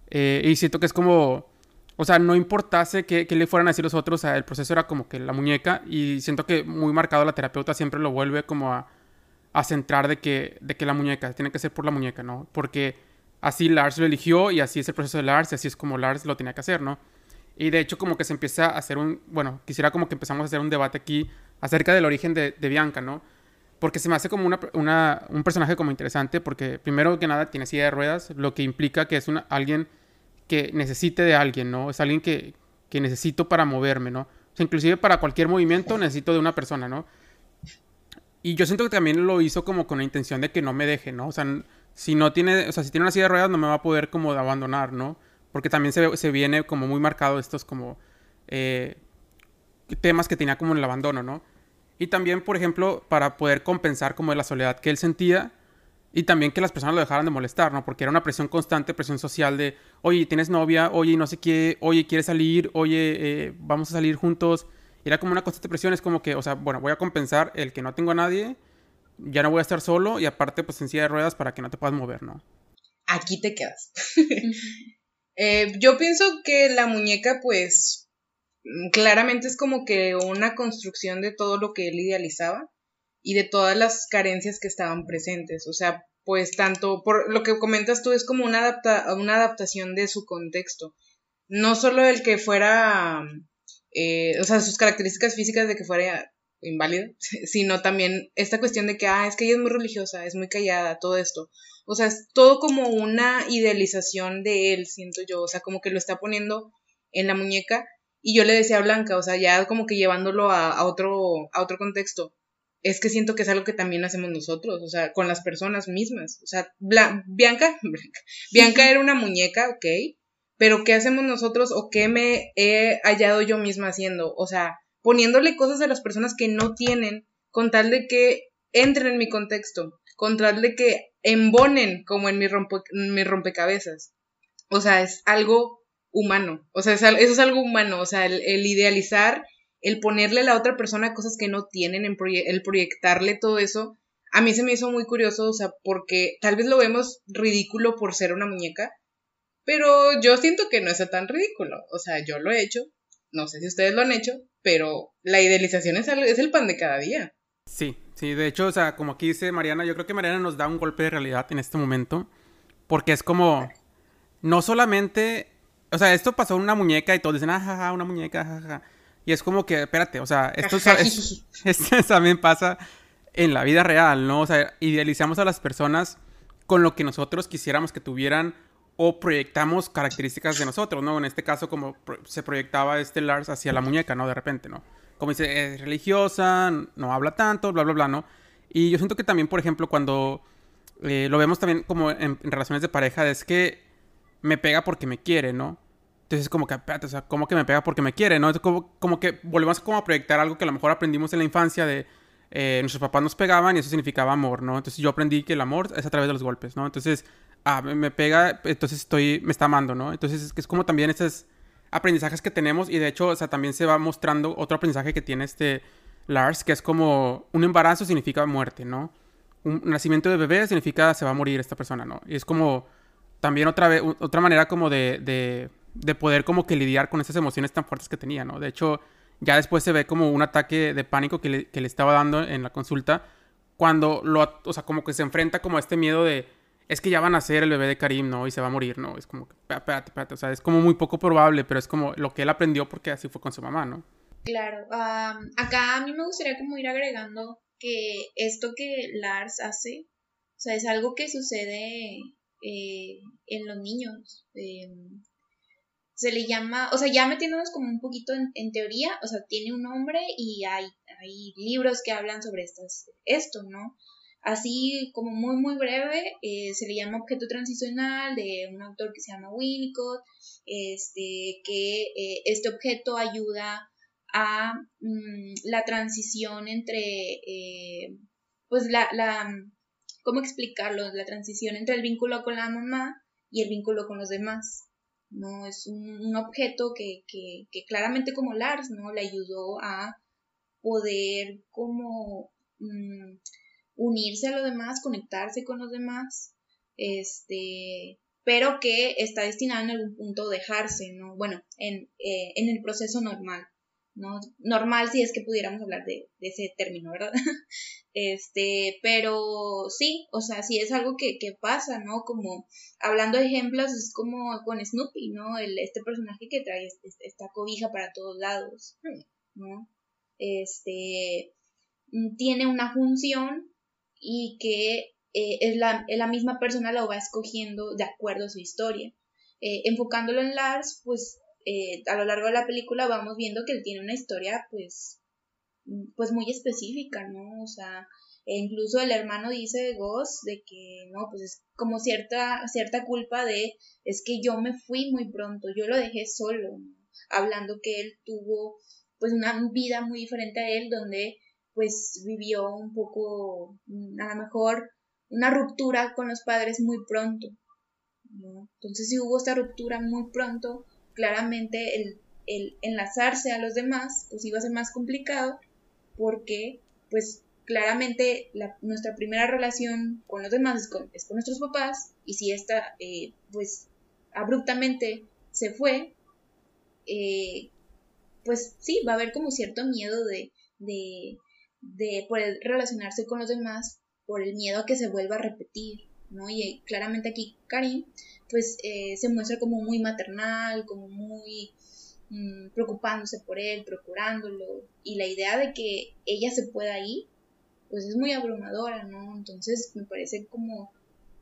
Eh, y siento que es como... O sea, no importase que, le fueran a decir los otros, o el proceso era como que la muñeca y siento que muy marcado la terapeuta siempre lo vuelve como a, a centrar de que, de que la muñeca, tiene que ser por la muñeca, ¿no? Porque así Lars lo eligió y así es el proceso de Lars y así es como Lars lo tenía que hacer, ¿no? Y de hecho como que se empieza a hacer un, bueno, quisiera como que empezamos a hacer un debate aquí acerca del origen de Bianca, ¿no? Porque se me hace como una, un personaje como interesante, porque primero que nada tiene silla de ruedas, lo que implica que es una, alguien que necesite de alguien, ¿no? Es alguien que, que necesito para moverme, ¿no? O sea, inclusive para cualquier movimiento necesito de una persona, ¿no? Y yo siento que también lo hizo como con la intención de que no me deje, ¿no? O sea, si no tiene, o sea, si tiene una silla de ruedas no me va a poder como abandonar, ¿no? Porque también se, se viene como muy marcado estos como eh, temas que tenía como en el abandono, ¿no? Y también, por ejemplo, para poder compensar como la soledad que él sentía y también que las personas lo dejaran de molestar, ¿no? Porque era una presión constante, presión social de, oye, tienes novia, oye, no sé qué, oye, quieres salir, oye, eh, vamos a salir juntos. era como una constante presión, es como que, o sea, bueno, voy a compensar el que no tengo a nadie, ya no voy a estar solo y aparte, pues en silla de ruedas para que no te puedas mover, ¿no? Aquí te quedas. Eh, yo pienso que la muñeca, pues, claramente es como que una construcción de todo lo que él idealizaba y de todas las carencias que estaban presentes. O sea, pues tanto por lo que comentas tú es como una, adapta una adaptación de su contexto. No solo el que fuera, eh, o sea, sus características físicas de que fuera inválido, sino también esta cuestión de que, ah, es que ella es muy religiosa, es muy callada, todo esto. O sea, es todo como una idealización de él, siento yo. O sea, como que lo está poniendo en la muñeca. Y yo le decía a Blanca, o sea, ya como que llevándolo a, otro, a otro contexto. Es que siento que es algo que también hacemos nosotros, o sea, con las personas mismas. O sea, Bianca, Bianca era una muñeca, ok, pero ¿qué hacemos nosotros o qué me he hallado yo misma haciendo? O sea, poniéndole cosas a las personas que no tienen con tal de que entren en mi contexto, con tal de que embonen como en mi, mi rompecabezas. O sea, es algo humano, o sea, eso es algo humano, o sea, el, idealizar, el ponerle a la otra persona cosas que no tienen, el proyectarle todo eso, a mí se me hizo muy curioso, o sea, porque tal vez lo vemos ridículo por ser una muñeca, pero yo siento que no es tan ridículo, o sea, yo lo he hecho, no sé si ustedes lo han hecho, pero la idealización es, es el pan de cada día. Sí, sí, de hecho, o sea, como aquí dice Mariana, yo creo que Mariana nos da un golpe de realidad en este momento, porque es como, no solamente, o sea, esto pasó en una muñeca y todos dicen, ah, una muñeca, jaja. Y es como que, espérate, o sea, esto, esto también pasa en la vida real, ¿no? O sea, idealizamos a las personas con lo que nosotros quisiéramos que tuvieran o proyectamos características de nosotros, ¿no? En este caso, como se proyectaba este Lars hacia la muñeca, ¿no? De repente, ¿no? Como dice, es religiosa, no habla tanto, bla, bla, bla, ¿no? Y yo siento que también, por ejemplo, cuando eh, lo vemos también como en, relaciones de pareja, es que me pega porque me quiere, ¿no? Entonces, como que, espérate, o sea, como que me pega porque me quiere, ¿no? Es como, como que volvemos como a proyectar algo que a lo mejor aprendimos en la infancia de eh, nuestros papás nos pegaban y eso significaba amor, ¿no? Entonces yo aprendí que el amor es a través de los golpes, ¿no? Entonces ah, me pega, entonces estoy, me está amando, ¿no? Entonces es, es como también estos aprendizajes que tenemos y de hecho, o sea, también se va mostrando otro aprendizaje que tiene este Lars, que es como un embarazo significa muerte, ¿no? Un nacimiento de bebé significa se va a morir esta persona, ¿no? Y es como también otra, vez, otra manera como de, de, de poder como que lidiar con esas emociones tan fuertes que tenía, ¿no? De hecho, ya después se ve como un ataque de pánico que le, que le estaba dando en la consulta cuando lo, o sea, como que se enfrenta como a este miedo de es que ya van a ser el bebé de Karim, ¿no? Y se va a morir, ¿no? Es como, espérate, espérate, o sea, es como muy poco probable, pero es como lo que él aprendió porque así fue con su mamá, ¿no? Claro, acá a mí me gustaría como ir agregando que esto que Lars hace, o sea, es algo que sucede eh, en los niños. Em, se le llama, o sea, ya metiéndonos como un poquito en, teoría, o sea, tiene un nombre y hay, hay libros que hablan sobre estas, esto, ¿no? Así como muy muy breve, eh, se le llama objeto transicional de un autor que se llama Winnicott, este, que eh, este objeto ayuda a mm, la transición entre, eh, pues la, ¿cómo explicarlo? La transición entre el vínculo con la mamá y el vínculo con los demás. ¿no? Es un, objeto que, que, que, claramente como Lars, ¿no? Le ayudó a poder como... Mm, unirse a los demás, conectarse con los demás, este, pero que está destinado en algún punto a dejarse, ¿no? Bueno, en, eh, en el proceso normal, ¿no? Normal si es que pudiéramos hablar de, ese término, ¿verdad? este, pero sí, o sea, sí es algo que, pasa, ¿no? Como, hablando de ejemplos, es como con Snoopy, ¿no? El, este personaje que trae esta cobija para todos lados, ¿no? Este, tiene una función y que eh, es, la, la, misma persona lo va escogiendo de acuerdo a su historia. Eh, enfocándolo en Lars, pues eh, a lo largo de la película vamos viendo que él tiene una historia pues, pues muy específica, ¿no? O sea, E incluso el hermano dice de Goss de que no, pues es como cierta, cierta culpa de, es que yo me fui muy pronto, yo lo dejé solo, hablando que él tuvo pues una vida muy diferente a él, donde pues vivió un poco, a lo mejor, una ruptura con los padres muy pronto. Entonces si hubo esta ruptura muy pronto, claramente el, el enlazarse a los demás pues iba a ser más complicado porque pues claramente la, nuestra primera relación con los demás es con, nuestros papás y si esta eh, pues abruptamente se fue, eh, pues sí, va a haber como cierto miedo de, de, de poder relacionarse con los demás por el miedo a que se vuelva a repetir, ¿no? Y eh, claramente aquí Karim pues se muestra como muy maternal, como muy mm, preocupándose por él, procurándolo, y la idea de que ella se pueda ir pues es muy abrumadora, ¿no? Entonces me parece como,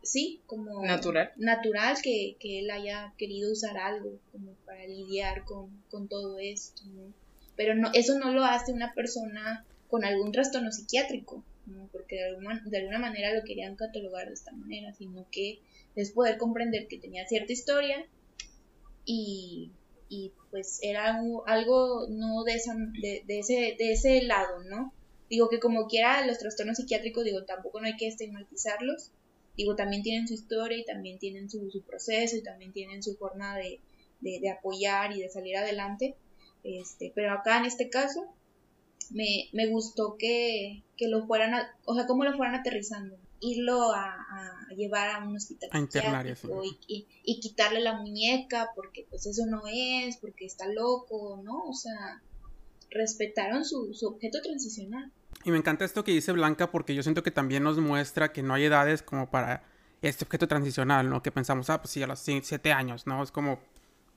sí, como natural, natural que, él haya querido usar algo como para lidiar con, todo esto, ¿no? Pero no, eso no lo hace una persona con algún trastorno psiquiátrico, ¿no? Porque de alguna, de alguna manera lo querían catalogar de esta manera, sino que es poder comprender que tenía cierta historia y, y pues era algo, no de, esa, de, de, ese, de ese lado, ¿no? Digo que como quiera los trastornos psiquiátricos, digo, tampoco no hay que estigmatizarlos. Digo, también tienen su historia y también tienen su, proceso y también tienen su forma de, apoyar y de salir adelante. Este, pero acá en este caso me, gustó que, lo fueran, o sea, cómo lo fueran aterrizando. Irlo a, llevar a un hospital a y, y, quitarle la muñeca porque pues eso no es, porque está loco, ¿no? O sea, respetaron su, su objeto transicional. Y me encanta esto que dice Blanca porque yo siento que también nos muestra que no hay edades como para este objeto transicional, ¿no? Que pensamos, ah, pues sí, a los siete años, ¿no? Es como,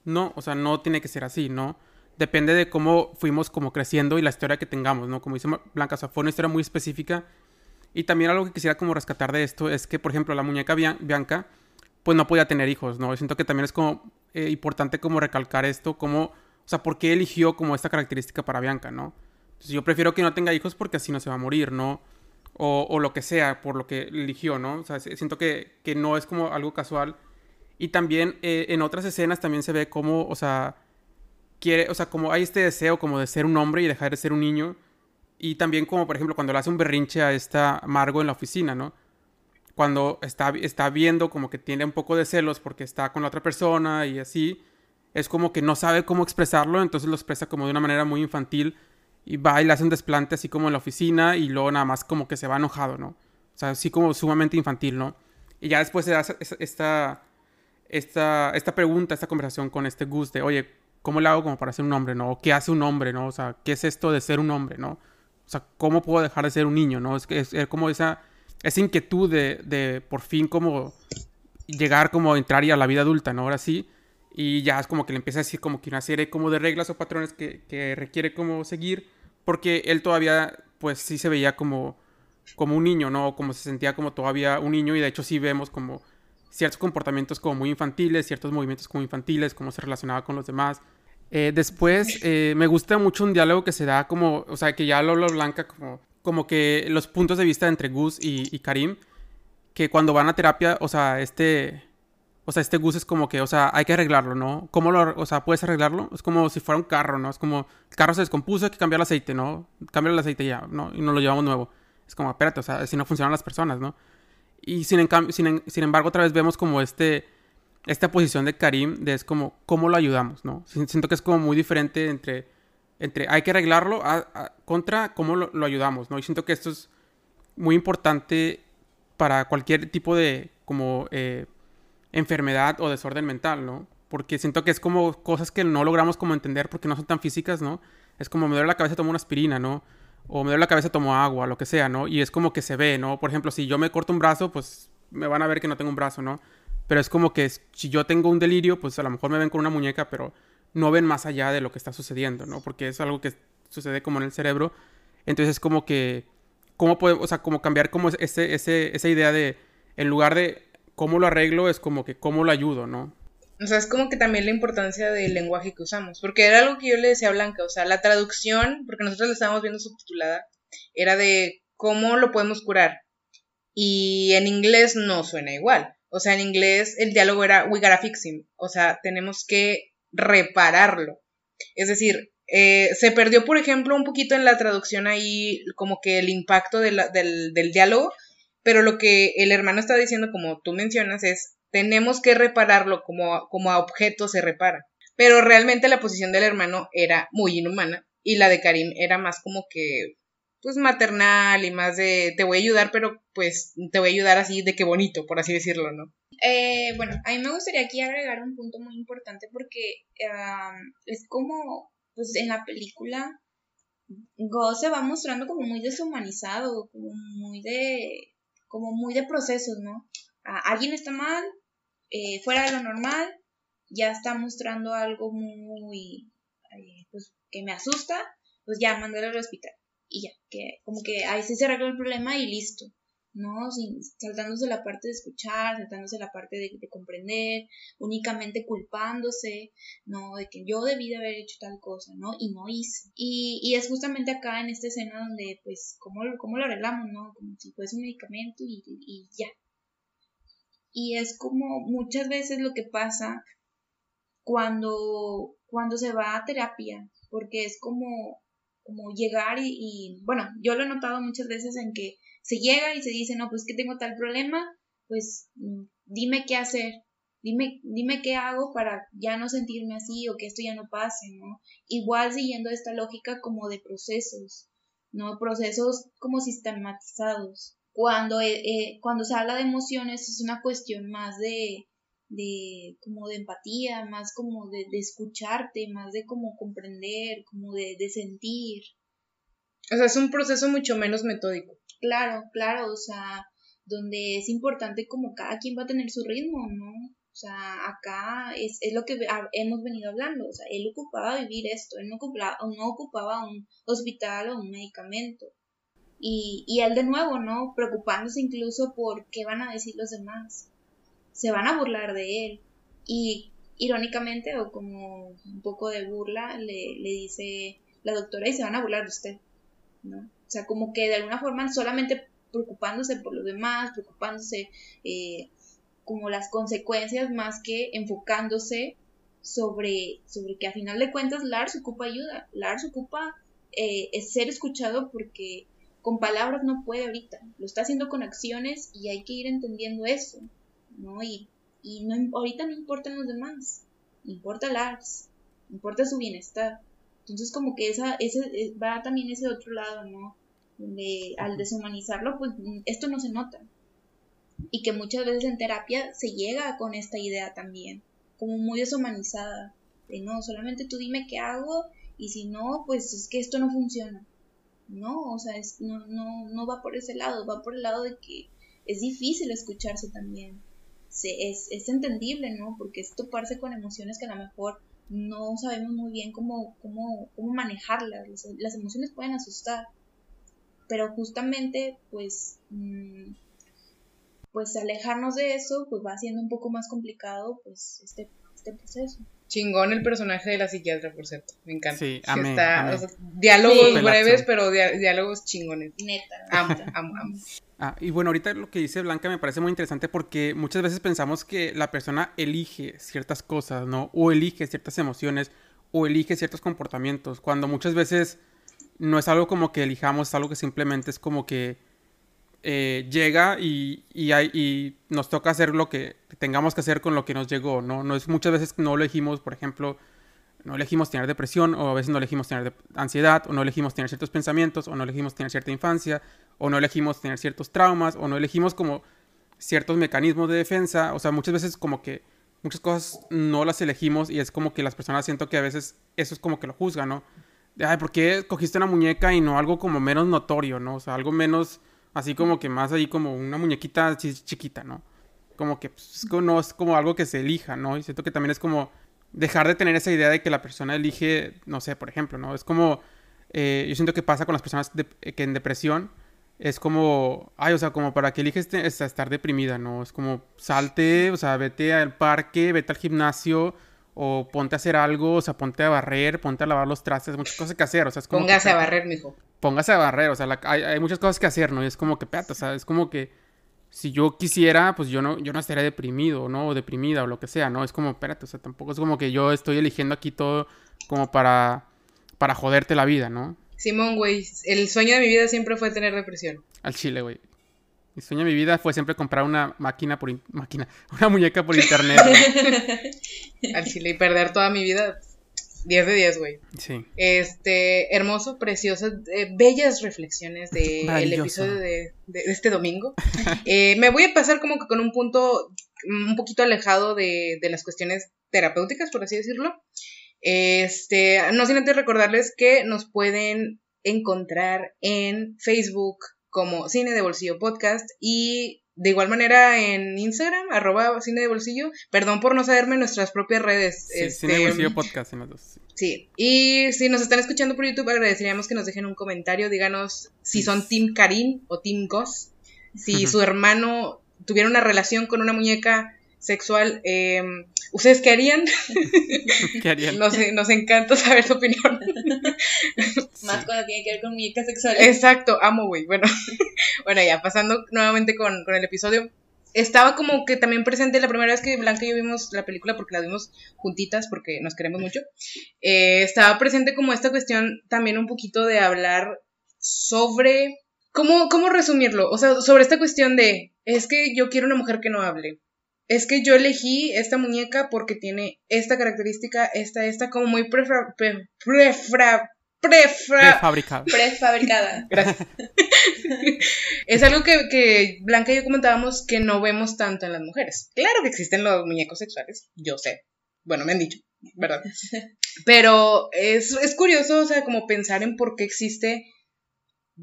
no, o sea, no tiene que ser así, ¿no? Depende de cómo fuimos como creciendo y la historia que tengamos, ¿no? Como dice Blanca, o sea, fue una historia muy específica. Y también algo que quisiera como rescatar de esto es que, por ejemplo, la muñeca Bianca, pues no podía tener hijos, ¿no? Yo siento que también es como eh, importante como recalcar esto, como, o sea, ¿por qué eligió como esta característica para Bianca, ¿no? yo prefiero que no tenga hijos porque así no se va a morir, ¿no? O, o lo que sea, por lo que eligió, ¿no? O sea, siento que, que no es como algo casual. Y también eh, en otras escenas también se ve como, o sea, quiere, o sea, como hay este deseo como de ser un hombre y dejar de ser un niño. Y también como, por ejemplo, cuando le hace un berrinche a esta Margo en la oficina, ¿no? Cuando está, está viendo como que tiene un poco de celos porque está con la otra persona y así, es como que no sabe cómo expresarlo, entonces lo expresa como de una manera muy infantil y va y le hace un desplante así como en la oficina y luego nada más como que se va enojado, ¿no? O sea, así como sumamente infantil, ¿no? Y ya después se da esta, esta, esta pregunta, esta conversación con este Gus de, oye, ¿cómo le hago como para ser un hombre, ¿no? ¿Qué hace un hombre, ¿no? O sea, ¿qué es esto de ser un hombre, ¿no? O sea, ¿cómo puedo dejar de ser un niño, ¿no? Es que es, como esa, esa inquietud de, de por fin como llegar como a entrar y a la vida adulta, ¿no? Ahora sí. Y ya es como que le empieza a decir como que una serie como de reglas o patrones que, que requiere como seguir porque él todavía, pues sí se veía como, como un niño, ¿no? Como se sentía como todavía un niño y de hecho sí vemos como ciertos comportamientos como muy infantiles, ciertos movimientos como infantiles, cómo se relacionaba con los demás. Eh, después eh, me gusta mucho un diálogo que se da como, o sea, que ya lo Blanca como, como que los puntos de vista entre Gus y, y Karim, que cuando van a terapia, o sea, este, o sea, este Gus es como que, o sea, hay que arreglarlo, ¿no? ¿Cómo lo, o sea, puedes arreglarlo? Es como si fuera un carro, ¿no? Es como, el carro se descompuso, hay que cambiar el aceite, ¿no? Cambia el aceite ya, ¿no? Y nos lo llevamos nuevo. Es como, espérate, o sea, así no funcionan las personas, ¿no? Y sin, sin, sin embargo, otra vez vemos como este, esta posición de Karim, de es como, ¿cómo lo ayudamos, ¿no? Siento que es como muy diferente entre, entre hay que arreglarlo, contra cómo lo, lo ayudamos, ¿no? Y siento que esto es muy importante para cualquier tipo de, como, eh, enfermedad o desorden mental, ¿no? Porque siento que es como cosas que no logramos como entender porque no son tan físicas, ¿no? Es como me duele la cabeza, tomo una aspirina, ¿no? O me duele la cabeza, tomo agua, lo que sea, ¿no? Y es como que se ve, ¿no? Por ejemplo, si yo me corto un brazo, pues me van a ver que no tengo un brazo, ¿no? Pero es como que si yo tengo un delirio, pues a lo mejor me ven con una muñeca, pero no ven más allá de lo que está sucediendo, ¿no? Porque es algo que sucede como en el cerebro. Entonces es como que, ¿cómo podemos, o sea, como cambiar como ese, ese, esa idea de, en lugar de cómo lo arreglo es como que cómo lo ayudo, ¿no? O sea, es como que también la importancia del lenguaje que usamos, porque era algo que yo le decía a Blanca, o sea, la traducción, porque nosotros la estábamos viendo subtitulada, era de ¿cómo lo podemos curar? Y en inglés no suena igual. O sea, en inglés el diálogo era we gotta fix him. O sea, tenemos que repararlo. Es decir, eh, se perdió, por ejemplo, un poquito en la traducción ahí, como que el impacto del, del diálogo, pero lo que el hermano está diciendo, como tú mencionas, es tenemos que repararlo como, como a objeto se repara. Pero realmente la posición del hermano era muy inhumana y la de Karim era más como que pues maternal y más de te voy a ayudar, pero pues te voy a ayudar así de qué bonito, por así decirlo, ¿no? Eh, bueno, a mí me gustaría aquí agregar un punto muy importante porque es como, pues en la película, Go se va mostrando como muy deshumanizado, como muy de, como muy de procesos, ¿no? alguien está mal, eh, fuera de lo normal, ya está mostrando algo muy, pues que me asusta, pues ya, mándalo al hospital y ya, que como que ahí sí se arregla el problema y listo, ¿no? Sin, saltándose la parte de escuchar, saltándose la parte de, comprender, únicamente culpándose, ¿no? De que yo debí de haber hecho tal cosa, ¿no? Y no hice. Y, y es justamente acá en esta escena donde, pues, ¿cómo, cómo lo arreglamos, ¿no? Como si fuese un medicamento y, y ya. Y es como muchas veces lo que pasa cuando, cuando se va a terapia, porque es como como llegar y, bueno, yo lo he notado muchas veces en que se llega y se dice, no, pues que tengo tal problema, pues mm, dime qué hacer, dime, dime qué hago para ya no sentirme así o que esto ya no pase, ¿no? Igual siguiendo esta lógica como de procesos, ¿no? Procesos como sistematizados. Cuando, eh, eh, cuando se habla de emociones es una cuestión más de, de como de empatía, más como de, escucharte, más de como comprender, como de, de, sentir. O sea, es un proceso mucho menos metódico. Claro, claro, o sea, donde es importante como cada quien va a tener su ritmo, ¿no? O sea, acá es, es lo que hemos venido hablando, o sea, él ocupaba vivir esto, él no ocupaba, no ocupaba un hospital o un medicamento. Y, y él de nuevo, ¿no? Preocupándose incluso por qué van a decir los demás se van a burlar de él. Y irónicamente, o como un poco de burla, le, le dice la doctora y se van a burlar de usted, ¿no? O sea, como que de alguna forma solamente preocupándose por los demás, preocupándose eh, como las consecuencias más que enfocándose sobre, sobre que a final de cuentas Lars ocupa ayuda, Lars ocupa eh, ser escuchado porque con palabras no puede ahorita, lo está haciendo con acciones y hay que ir entendiendo eso. ¿No? Y, y no, ahorita no importan los demás, importa Lars, importa su bienestar. Entonces como que esa, ese, eh, va también ese otro lado, ¿no? Donde al deshumanizarlo, pues esto no se nota. Y que muchas veces en terapia se llega con esta idea también, como muy deshumanizada, de no, solamente tú dime qué hago y si no, pues es que esto no funciona. No, o sea, es, no, no, no va por ese lado, va por el lado de que es difícil escucharse también es, es entendible, ¿no? Porque es toparse con emociones que a lo mejor no sabemos muy bien cómo, cómo, cómo manejarlas. Las, emociones pueden asustar, pero justamente, pues, mm, pues alejarnos de eso, pues va siendo un poco más complicado, pues, este, este proceso. Chingón el personaje de la psiquiatra, por cierto. Me encanta. Sí, diálogos breves, pero diálogos chingones. Neta. Amo, amo, amo. Ah, y bueno, ahorita lo que dice Blanca me parece muy interesante porque muchas veces pensamos que la persona elige ciertas cosas, ¿no? O elige ciertas emociones, o elige ciertos comportamientos, cuando muchas veces no es algo como que elijamos, es algo que simplemente es como que eh, llega y, y, nos toca hacer lo que tengamos que hacer con lo que nos llegó, ¿no? no es, muchas veces no elegimos, por ejemplo, no elegimos tener depresión, o a veces no elegimos tener ansiedad, o no elegimos tener ciertos pensamientos, o no elegimos tener cierta infancia, o no elegimos tener ciertos traumas, o no elegimos como ciertos mecanismos de defensa. O sea, muchas veces como que muchas cosas no las elegimos y es como que las personas siento que a veces eso es como que lo juzgan, ¿no? De, ay, ¿por qué cogiste una muñeca y no algo como menos notorio, ¿no? O sea, algo menos, así como que más ahí como una muñequita chiquita, ¿no? Como que pues, no es como algo que se elija, ¿no? Y siento que también es como dejar de tener esa idea de que la persona elige, no sé, por ejemplo, ¿no? Es como, eh, yo siento que pasa con las personas que en depresión, es como, ay, o sea, como para que eliges estar deprimida, ¿no? Es como salte, o sea, vete al parque, vete al gimnasio, o ponte a hacer algo, o sea, ponte a barrer, ponte a lavar los trastes, muchas cosas que hacer, o sea, es como... Póngase que, a barrer, mijo. Póngase a barrer, o sea, la- hay, hay muchas cosas que hacer, ¿no? Y es como que, pata, o sea, es como que si yo quisiera, pues yo no, yo no estaría deprimido, ¿no? O deprimida o lo que sea, ¿no? Es como, espérate, o sea, tampoco es como que yo estoy eligiendo aquí todo como para, para joderte la vida, ¿no? Simón, güey, el sueño de mi vida siempre fue tener depresión. Al chile, güey. Mi sueño de mi vida fue siempre comprar una máquina por... in- máquina, una muñeca por internet. Al chile y perder toda mi vida. 10 de 10, güey. Sí. Este, hermoso, precioso, eh, bellas reflexiones del Maravilloso. episodio de, de- de este domingo. Eh, me voy a pasar como que con un punto un poquito alejado de, de las cuestiones terapéuticas, por así decirlo. Este, no sin antes recordarles que nos pueden encontrar en Facebook como Cine de Bolsillo Podcast y de igual manera en Instagram, arroba Cine de Bolsillo. Perdón por no saberme nuestras propias redes. Sí, este, Cine Bolsillo Podcast en los dos. sí. Y si nos están escuchando por YouTube, agradeceríamos que nos dejen un comentario, díganos si son Team Karim o Team Goss, si su hermano tuviera una relación con una muñeca sexual, eh, ¿ustedes qué harían? ¿Qué harían? Nos, nos encanta saber su opinión. Más cuando tiene que ver con muñecas sexuales. Exacto, amo, güey. Bueno, bueno, ya pasando nuevamente con, con el episodio. Estaba como que también presente la primera vez que Blanca y yo vimos la película, porque la vimos juntitas, porque nos queremos mucho. eh, estaba presente como esta cuestión también un poquito de hablar sobre. ¿Cómo, ¿Cómo resumirlo? O sea, sobre esta cuestión de. Es que yo quiero una mujer que no hable. Es que yo elegí esta muñeca porque tiene esta característica, esta, esta, como muy prefra, pre- prefra, prefra, Prefabricado. Prefabricada. Gracias. es algo que, que Blanca y yo comentábamos que no vemos tanto en las mujeres. Claro que existen los muñecos sexuales, yo sé. Bueno, me han dicho, ¿verdad? Pero es, es curioso, o sea, como pensar en por qué existe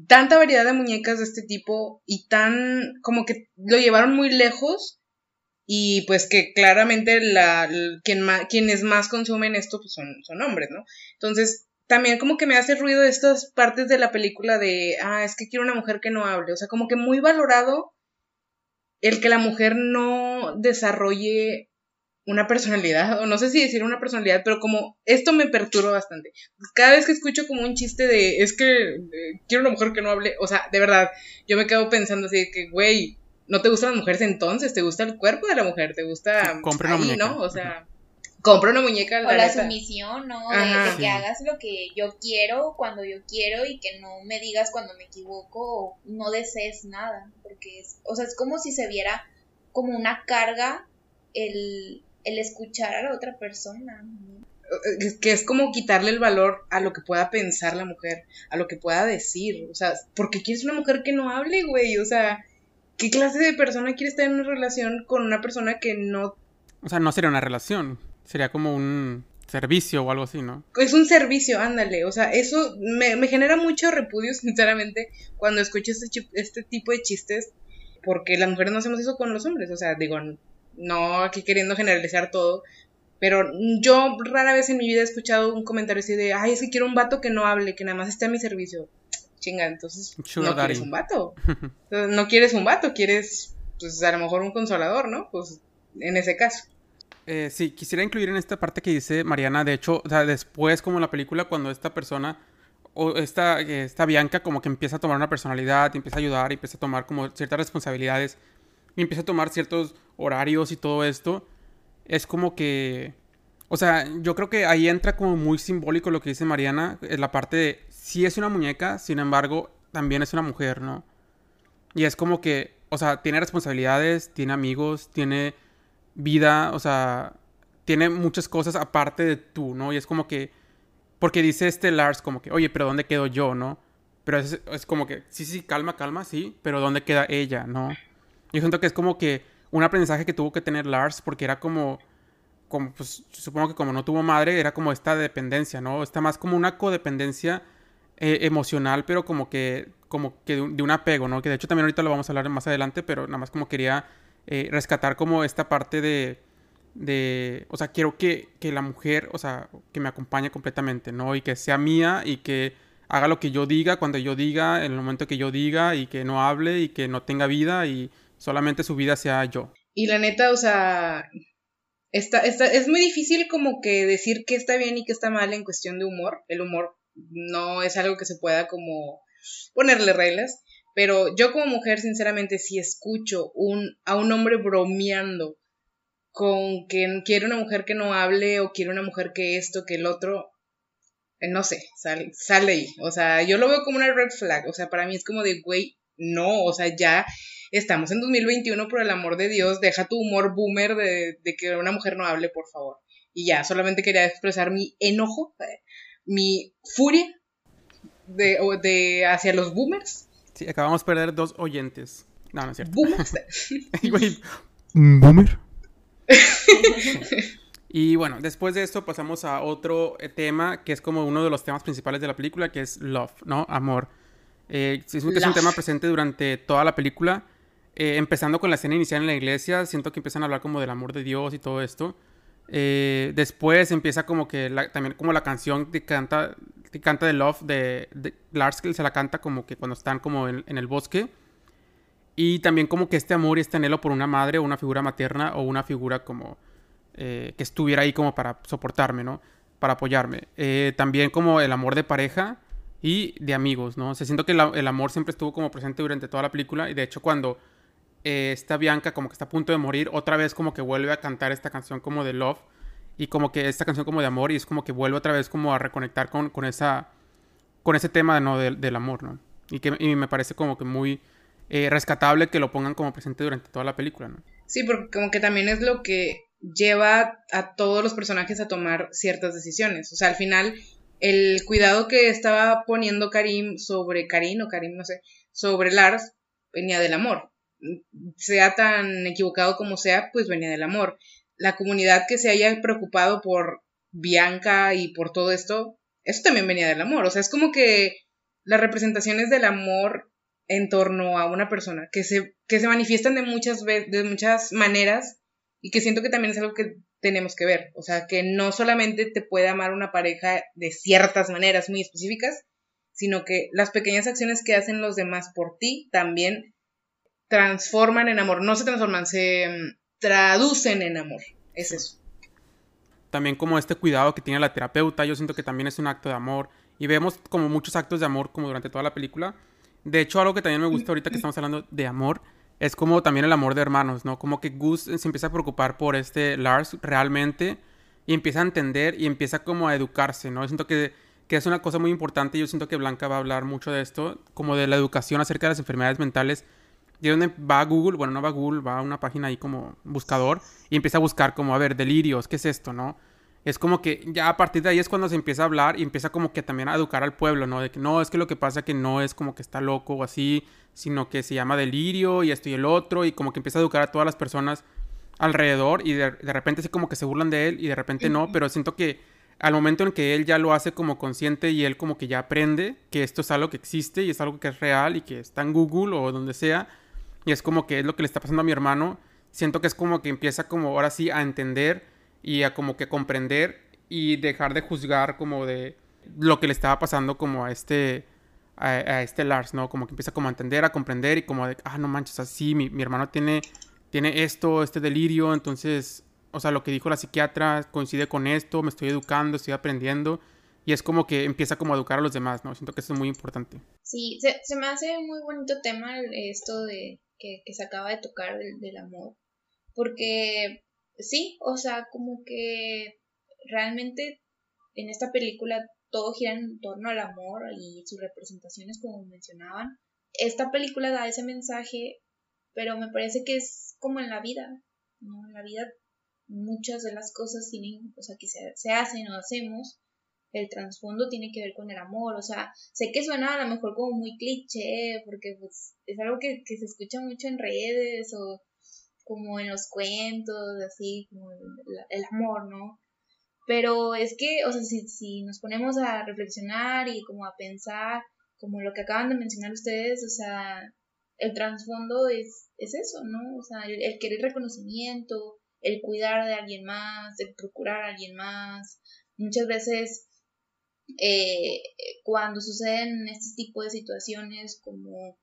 tanta variedad de muñecas de este tipo y tan, como que lo llevaron muy lejos y pues que claramente la, quien quienes más consumen esto pues son, son hombres, ¿no? Entonces, también como que me hace ruido estas partes de la película de, ah, es que quiero una mujer que no hable, o sea, como que muy valorado el que la mujer no desarrolle una personalidad, o no sé si decir una personalidad, pero como esto me perturba bastante. Cada vez que escucho como un chiste de, es que eh, quiero una mujer que no hable, o sea, de verdad, yo me quedo pensando así de que, güey, no te gustan las mujeres entonces, te gusta el cuerpo de la mujer, te gusta compra una ahí, muñeca. ¿no? O sea, compra una muñeca, O la la neta. sumisión, ¿no? De, Ajá. de que Sí. hagas lo que yo quiero cuando yo quiero y que no me digas cuando me equivoco o no desees nada. Porque es, o sea, es como si se viera como una carga el, el escuchar a la otra persona. que es como quitarle el valor a lo que pueda pensar la mujer, a lo que pueda decir. O sea, ¿por qué quieres una mujer que no hable, güey? O sea, ¿qué clase de persona quiere estar en una relación con una persona que no... O sea, no sería una relación. Sería como un servicio o algo así, ¿no? Es un servicio, ándale. O sea, eso me, me genera mucho repudio, sinceramente, cuando escucho este, este tipo de chistes, porque las mujeres no hacemos eso con los hombres. O sea, digo, no aquí queriendo generalizar todo, pero yo rara vez en mi vida he escuchado un comentario así de, ay, es que quiero un vato que no hable, que nada más esté a mi servicio. Chinga, entonces no quieres un vato. Entonces, no quieres un vato, quieres, pues a lo mejor un consolador, ¿no? Pues en ese caso. Eh, sí, quisiera incluir en esta parte que dice Mariana, de hecho, o sea, después como en la película, cuando esta persona, o esta, eh, esta Bianca como que empieza a tomar una personalidad, empieza a ayudar, empieza a tomar como ciertas responsabilidades, y empieza a tomar ciertos horarios y todo esto, es como que, o sea, yo creo que ahí entra como muy simbólico lo que dice Mariana, es la parte de, sí es una muñeca, sin embargo, también es una mujer, ¿no? Y es como que, o sea, tiene responsabilidades, tiene amigos, tiene vida, o sea, tiene muchas cosas aparte de tú, ¿no? Y es como que, porque dice este Lars como que, oye, pero ¿dónde quedo yo, no? Pero es, es como que, sí, sí, calma, calma, sí, pero ¿dónde queda ella, no? Yo siento que es como que un aprendizaje que tuvo que tener Lars porque era como, como pues supongo que como no tuvo madre, era como esta dependencia, ¿no? Está más como una codependencia eh, emocional, pero como que, como que de un, de apego, ¿no? Que de hecho también ahorita lo vamos a hablar más adelante, pero nada más como quería eh, rescatar como esta parte de, de, o sea, quiero que, que la mujer, o sea, que me acompañe completamente, ¿no? Y que sea mía y que haga lo que yo diga, cuando yo diga, en el momento que yo diga y que no hable y que no tenga vida y solamente su vida sea yo. Y la neta, o sea, Está, está, es muy difícil como que decir qué está bien y qué está mal en cuestión de humor. El humor no es algo que se pueda como ponerle reglas. Pero yo como mujer, sinceramente, si escucho un, a un hombre bromeando con que quiere una mujer que no hable o quiere una mujer que esto, que el otro, eh, no sé, sale, sale ahí. O sea, yo lo veo como una red flag. O sea, para mí es como de, güey, no, o sea, ya estamos en 2021, por el amor de Dios, deja tu humor boomer de, de que una mujer no hable, por favor. Y ya, solamente quería expresar mi enojo, mi furia de, de hacia los boomers. Sí, acabamos de perder dos oyentes. No, no es cierto. Boomers. Boomer. Y bueno, después de esto pasamos a otro eh, tema que es como uno de los temas principales de la película, que es love, ¿no? Amor. Eh, es, un, es un tema presente durante toda la película, eh, empezando con la escena inicial en la iglesia, siento que empiezan a hablar como del amor de Dios y todo esto. Eh, después empieza como que también como la canción que canta, que canta de Love de, Lars, que se la canta como que cuando están como en, en el bosque. Y también como que este amor y este anhelo por una madre o una figura materna o una figura como eh, que estuviera ahí como para soportarme, ¿no? Para apoyarme. Eh, también como el amor de pareja y de amigos, ¿no? se siento que el amor siempre estuvo como presente durante toda la película y de hecho cuando eh, esta Bianca como que está a punto de morir, otra vez como que vuelve a cantar esta canción como de Love y como que esta canción como de amor y es como que vuelve otra vez como a reconectar con, con esa con ese tema ¿no? del, del amor, ¿no? Y que y me parece como que muy rescatable que lo pongan como presente durante toda la película, ¿no? Sí, porque como que también es lo que lleva a todos los personajes a tomar ciertas decisiones. O sea, al final, el cuidado que estaba poniendo Karim sobre Karim o Karim, no sé, sobre Lars, venía del amor. Sea tan equivocado como sea, pues venía del amor. La comunidad que se haya preocupado por Bianca y por todo esto, eso también venía del amor. O sea, es como que las representaciones del amor en torno a una persona que se, que se manifiestan de muchas, de muchas maneras y que siento que también es algo que tenemos que ver, o sea, que no solamente te puede amar una pareja de ciertas maneras muy específicas, sino que las pequeñas acciones que hacen los demás por ti también transforman en amor, no se transforman, se mm, traducen en amor, es eso. También como este cuidado que tiene la terapeuta, yo siento que también es un acto de amor y vemos como muchos actos de amor como durante toda la película. De hecho, algo que también me gusta ahorita que estamos hablando de amor es como también el amor de hermanos, ¿no? Como que Gus se empieza a preocupar por este Lars realmente y empieza a entender y empieza como a educarse, ¿no? Yo siento que, que es una cosa muy importante y yo siento que Blanca va a hablar mucho de esto, como de la educación acerca de las enfermedades mentales. Y donde va a Google, bueno, no va a Google, va a una página ahí como buscador y empieza a buscar como, a ver, delirios, ¿qué es esto, no? es como que ya a partir de ahí es cuando se empieza a hablar y empieza como que también a educar al pueblo, ¿no? De que no, es que lo que pasa es que no es como que está loco o así, sino que se llama delirio y esto y el otro y como que empieza a educar a todas las personas alrededor y de, repente así como que se burlan de él y de repente no, pero siento que al momento en que él ya lo hace como consciente y él como que ya aprende que esto es algo que existe y es algo que es real y que está en Google o donde sea y es como que es lo que le está pasando a mi hermano, siento que es como que empieza como ahora sí a entender y a como que comprender y dejar de juzgar como de lo que le estaba pasando como a este a, este Lars, ¿no? Como que empieza como a entender, a comprender y como de, ah, no manches, así, mi, mi hermano tiene, tiene esto, este delirio, entonces, o sea, lo que dijo la psiquiatra coincide con esto, me estoy educando, estoy aprendiendo. Y es como que empieza como a educar a los demás, ¿no? Siento que eso es muy importante. Sí, se, se me hace muy bonito tema esto de que, se acaba de tocar del, del amor. Porque sí, o sea, como que realmente en esta película todo gira en torno al amor y sus representaciones, como mencionaban. Esta película da ese mensaje, pero me parece que es como en la vida, ¿no? En la vida muchas de las cosas tienen, o sea, que se, se hacen o hacemos, el trasfondo tiene que ver con el amor, o sea, sé que suena a lo mejor como muy cliché, porque pues es algo que, que se escucha mucho en redes o como en los cuentos, así, como el, amor, ¿no? Pero es que, o sea, si, si nos ponemos a reflexionar y como a pensar, como lo que acaban de mencionar ustedes, o sea, el trasfondo es, es eso, ¿no? O sea, el, querer reconocimiento, el cuidar de alguien más, el procurar a alguien más. Muchas veces, eh, cuando suceden este tipo de situaciones como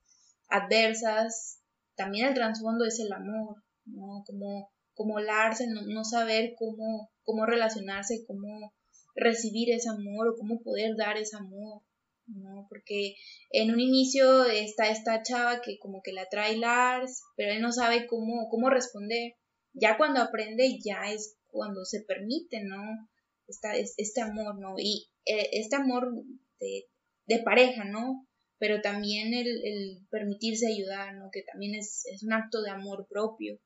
adversas, también el trasfondo es el amor, ¿no? Como, como Lars, no, no saber cómo, cómo relacionarse, cómo recibir ese amor o cómo poder dar ese amor, ¿no? Porque en un inicio está esta chava que como que la trae Lars, pero él no sabe cómo, cómo responder. Ya cuando aprende, ya es cuando se permite, ¿no? Esta, este amor, ¿no? Y este amor de, de, pareja, ¿no? Pero también el, permitirse ayudar, ¿no? Que también es, un acto de amor propio.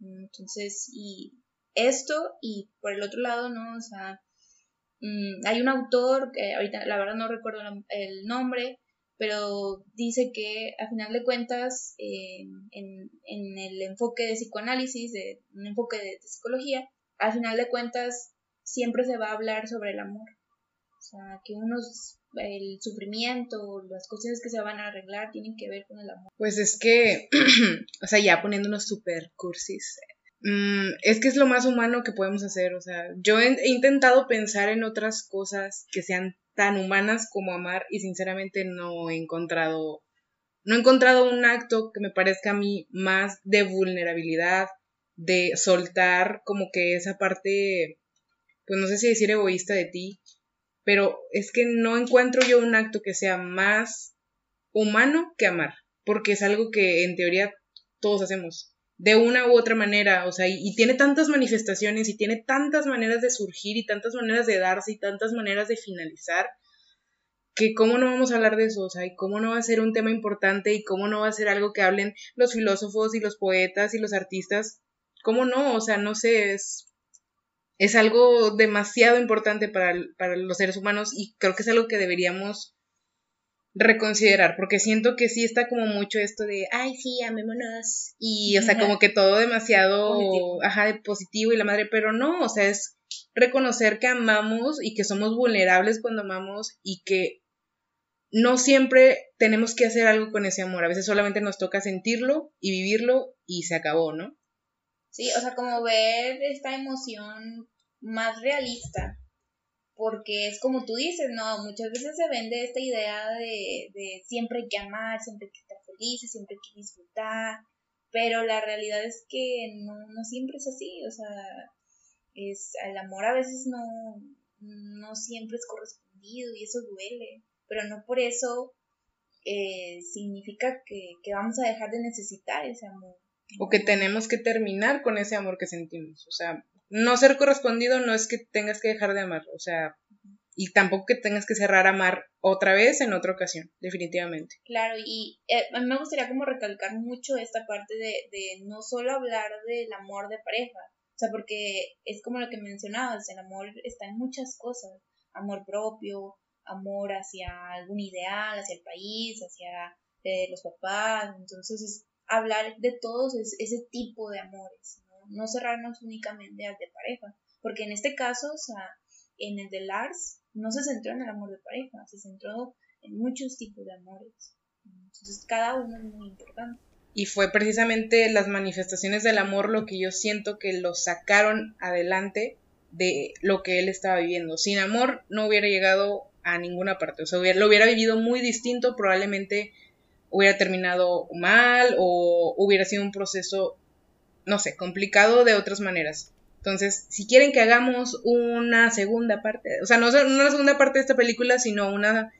Entonces, y esto, y por el otro lado, ¿no? O sea, Mm, hay un autor, ahorita la verdad no recuerdo el nombre, pero dice que a final de cuentas, en, el enfoque de psicoanálisis, de un enfoque de, psicología, al final de cuentas siempre se va a hablar sobre el amor. O sea, que unos, el sufrimiento, las cuestiones que se van a arreglar tienen que ver con el amor. Pues es que, o sea, ya poniéndonos super cursis, Mm, es que es lo más humano que podemos hacer, o sea, yo he, intentado pensar en otras cosas que sean tan humanas como amar y sinceramente no he encontrado, no he encontrado un acto que me parezca a mí más de vulnerabilidad, de soltar como que esa parte, pues no sé si decir egoísta de ti, pero es que no encuentro yo un acto que sea más humano que amar, porque es algo que en teoría todos hacemos de una u otra manera, o sea, y, tiene tantas manifestaciones y tiene tantas maneras de surgir y tantas maneras de darse y tantas maneras de finalizar, que cómo no vamos a hablar de eso, o sea, y cómo no va a ser un tema importante y cómo no va a ser algo que hablen los filósofos y los poetas y los artistas, cómo no, o sea, no sé, es, es algo demasiado importante para, para los seres humanos y creo que es algo que deberíamos reconsiderar, porque siento que sí está como mucho esto de, ay, sí, amémonos, y, o sea, como que todo demasiado, ajá, de positivo y la madre, pero no, o sea, es reconocer que amamos y que somos vulnerables cuando amamos y que no siempre tenemos que hacer algo con ese amor, a veces solamente nos toca sentirlo y vivirlo y se acabó, ¿no? Sí, o sea, como ver esta emoción más realista, porque es como tú dices, ¿no? Muchas veces se vende esta idea de, de siempre hay que amar, siempre hay que estar felices, siempre hay que disfrutar, pero la realidad es que no, no siempre es así, o sea, es, el amor a veces no, no siempre es correspondido y eso duele, pero no por eso eh, significa que, que vamos a dejar de necesitar ese amor. O que tenemos que terminar con ese amor que sentimos, o sea, no ser correspondido no es que tengas que dejar de amar, o sea, y tampoco que tengas que cerrar amar otra vez en otra ocasión, definitivamente. Claro, y eh, a mí me gustaría como recalcar mucho esta parte de, de no solo hablar del amor de pareja, o sea, porque es como lo que mencionabas, el amor está en muchas cosas, amor propio, amor hacia algún ideal, hacia el país, hacia eh, los papás, entonces es hablar de todos ese tipo de amores cerrarnos únicamente al de pareja, porque en este caso, o sea, en el de Lars no se centró en el amor de pareja, se centró en muchos tipos de amores. Entonces, cada uno es muy importante. Y fue precisamente las manifestaciones del amor lo que yo siento que lo sacaron adelante de lo que él estaba viviendo. Sin amor no hubiera llegado a ninguna parte, o sea, lo hubiera vivido muy distinto, probablemente hubiera terminado mal o hubiera sido un proceso no sé, complicado de otras maneras. Entonces, si quieren que hagamos una segunda parte, o sea, no una segunda parte de esta película, sino una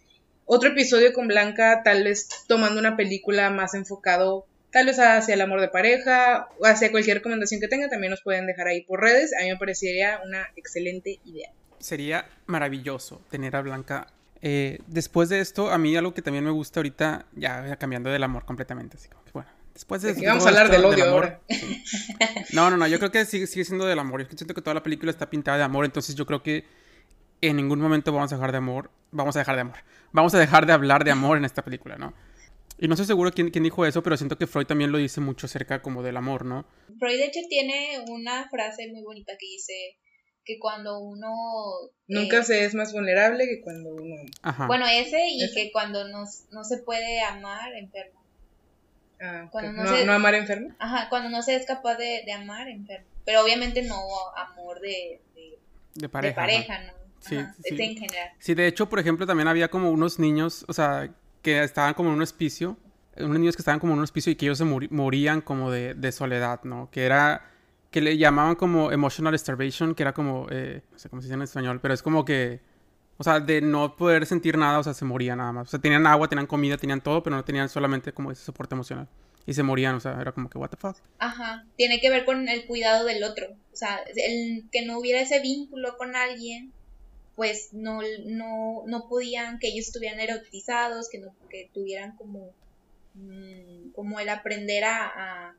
otro episodio con Blanca, tal vez tomando una película más enfocado, tal vez hacia el amor de pareja, o hacia cualquier recomendación que tenga, también nos pueden dejar ahí por redes. A mí me parecería una excelente idea. Sería maravilloso tener a Blanca. Eh, después de esto, a mí algo que también me gusta ahorita, ya cambiando del amor completamente, así como que bueno, Después de, vamos a hablar del odio ahora. No, no, no, yo creo que sigue, sigue siendo del amor. Yo siento que toda la película está pintada de amor, entonces yo creo que en ningún momento vamos a dejar de amor, vamos a dejar de amor. Vamos a dejar de hablar de amor en esta película, ¿no? Y no estoy seguro quién, quién dijo eso, pero siento que Freud también lo dice mucho acerca como del amor, ¿no? Freud de hecho tiene una frase muy bonita que dice que cuando uno... Nunca eh, se es más vulnerable que cuando uno... Ajá. Bueno, ese y que cuando no, no se puede amar enfermo. Ah, cuando no, amar enfermo. Ajá, cuando no se es capaz de, amar enfermo. Pero obviamente no amor de, de, pareja, ¿no? Sí, sí. en general. Sí, de hecho, por ejemplo, también había como unos niños, o sea, que estaban como en un hospicio, unos niños que estaban como en un hospicio y que ellos se morían como de, de soledad, ¿no? Que era que le llamaban como emotional starvation, que era como, eh, no sé cómo se dice en español, pero es como que, o sea, de no poder sentir nada, o sea, se moría nada más. O sea, tenían agua, tenían comida, tenían todo, pero no tenían solamente como ese soporte emocional. Y se morían, o sea, era como que, what the fuck. Ajá, tiene que ver con el cuidado del otro. O sea, el que no hubiera ese vínculo con alguien, pues no, no, no podían que ellos estuvieran erotizados, que no que tuvieran como, mm, como el aprender a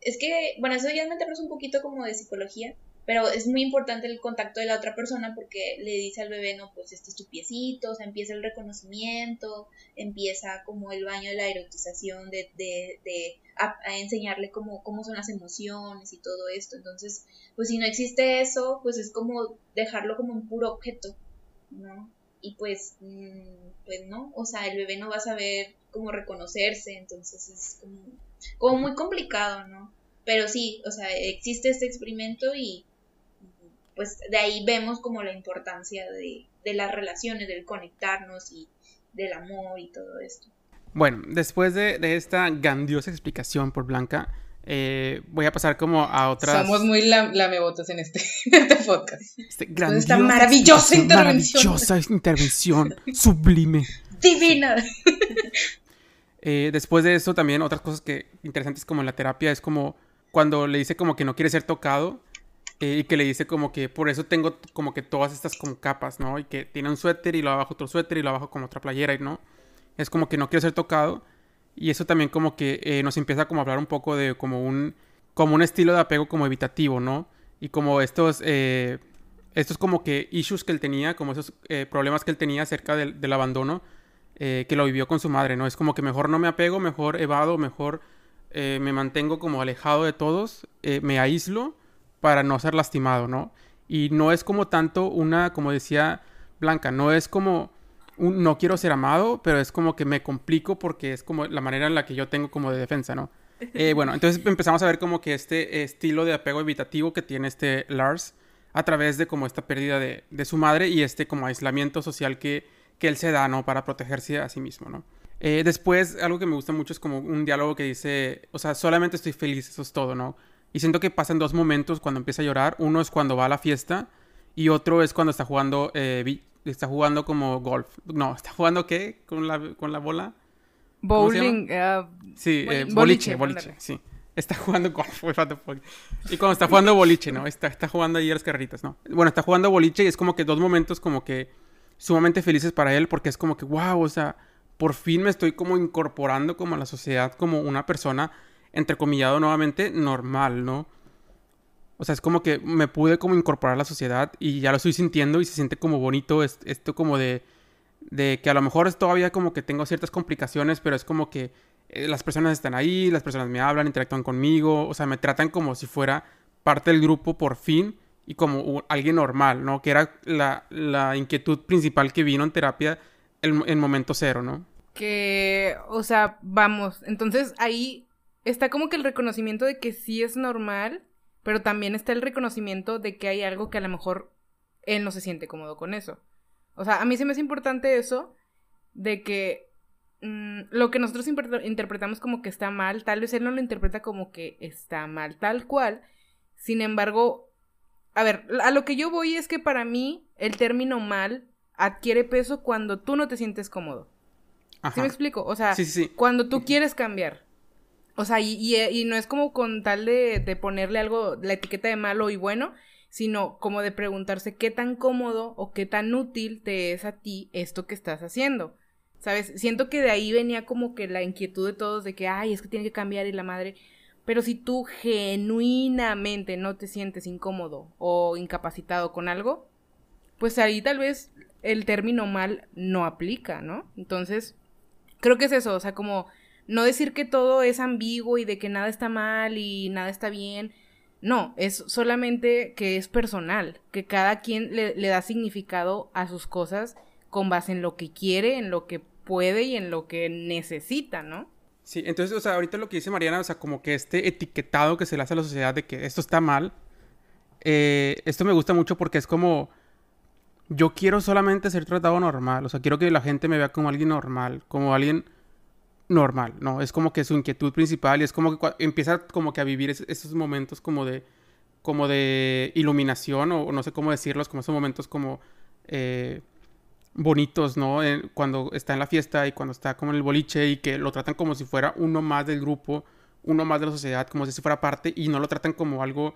es que, bueno, eso ya meternos un poquito como de psicología, pero es muy importante el contacto de la otra persona porque le dice al bebé, no, pues este es tu piecito, o sea, empieza el reconocimiento, empieza como el baño de la erotización, de, de, de a, enseñarle cómo, cómo son las emociones y todo esto. Entonces, pues si no existe eso, pues es como dejarlo como un puro objeto, ¿no? Y pues, mm, pues no, o sea, el bebé no va a saber cómo reconocerse, entonces es como como muy complicado, ¿no? Pero sí, o sea, existe este experimento y pues de ahí vemos como la importancia de, de las relaciones, del conectarnos y del amor y todo esto. Bueno, después de, de esta grandiosa explicación por Blanca, eh, voy a pasar como a otras. Somos muy lamebotas en este, en este podcast. Este esta maravillosa intervención. Maravillosa intervención, sublime. Divina. Eh, después de eso también otras cosas que interesantes como en la terapia es como cuando le dice como que no quiere ser tocado y que le dice como que por eso tengo como que todas estas como capas, ¿no? Y que tiene un suéter y lo abajo otro suéter y lo abajo como otra playera no. Es como que no quiere ser tocado y eso también como que eh, nos empieza como a hablar un poco de como un como un estilo de apego como evitativo, ¿no? Y como estos estos como que issues que él tenía, como esos problemas que él tenía acerca del abandono eh, que lo vivió con su madre, ¿no? Es como que mejor no me apego, mejor evado, mejor eh, me mantengo como alejado de todos, eh, me aíslo para no ser lastimado, ¿no? Y no es como tanto una, como decía Blanca, no es como un no quiero ser amado, pero es como que me complico porque es como la manera en la que yo tengo como de defensa, ¿no? bueno, entonces empezamos a ver como que este estilo de apego evitativo que tiene este Lars a través de como esta pérdida de, de su madre y este como aislamiento social que que él se da, ¿no? Para protegerse a sí mismo, ¿no? Eh, después, algo que me gusta mucho es como un diálogo que dice, o sea, solamente estoy feliz, eso es todo, ¿no? Y siento que pasan dos momentos cuando empieza a llorar. Uno es cuando va a la fiesta y otro es cuando está jugando, eh, está jugando como golf. No, ¿está jugando qué? ¿Con la, con la bola? Bowling. Uh, sí, eh, boliche, boliche, sí. Está jugando golf, Y cuando está jugando boliche, ¿no? Está, está jugando ahí a las carreritas, ¿no? Bueno, está jugando boliche y es como que dos momentos como que sumamente felices para él porque es como que, wow, o sea, por fin me estoy como incorporando como a la sociedad como una persona, entrecomillado nuevamente, normal, ¿no? O sea, es como que me pude como incorporar a la sociedad y ya lo estoy sintiendo y se siente como bonito esto como de, de que a lo mejor es todavía como que tengo ciertas complicaciones, pero es como que eh, las personas están ahí, las personas me hablan, interactúan conmigo, o sea, me tratan como si fuera parte del grupo por fin y como alguien normal, ¿no? Que era la, inquietud principal que vino en terapia en, momento cero, ¿no? Que, o sea, vamos, entonces ahí está como que el reconocimiento de que sí es normal, pero también está el reconocimiento de que hay algo que a lo mejor él no se siente cómodo con eso. O sea, a mí se me hace importante eso de que mm, lo que nosotros interpretamos como que está mal, tal vez él no lo interpreta como que está mal tal cual. Sin embargo, a ver, a lo que yo voy es que para mí el término mal adquiere peso cuando tú no te sientes cómodo. ¿Sí me explico? O sea, cuando tú quieres cambiar. O sea, y, no es como con tal de, de, ponerle algo, la etiqueta de malo y bueno, sino como de preguntarse qué tan cómodo o qué tan útil te es a ti esto que estás haciendo. ¿Sabes? Siento que de ahí venía como que la inquietud de todos de que, ay, es que tiene que cambiar y la madre. Pero si tú genuinamente no te sientes incómodo o incapacitado con algo, pues ahí tal vez el término mal no aplica, ¿no? Entonces, creo que es eso, o sea, como no decir que todo es ambiguo y de que nada está mal y nada está bien. No, es solamente que es personal, que cada quien le, da significado a sus cosas con base en lo que quiere, en lo que puede y en lo que necesita, ¿no? Sí, entonces, o sea, ahorita lo que dice Mariana, o sea, como que este etiquetado que se le hace a la sociedad de que esto está mal, eh, esto me gusta mucho porque es como, yo quiero solamente ser tratado normal, o sea, quiero que la gente me vea como alguien normal, como alguien normal, ¿no? Es como que su inquietud principal y es como que empieza como que a vivir esos momentos como de, como de iluminación, o, no sé cómo decirlos, como esos momentos como eh, bonitos, ¿no? cuando está en la fiesta y cuando está como en el boliche y que lo tratan como si fuera uno más del grupo, uno más de la sociedad, como si fuera parte y no lo tratan como algo,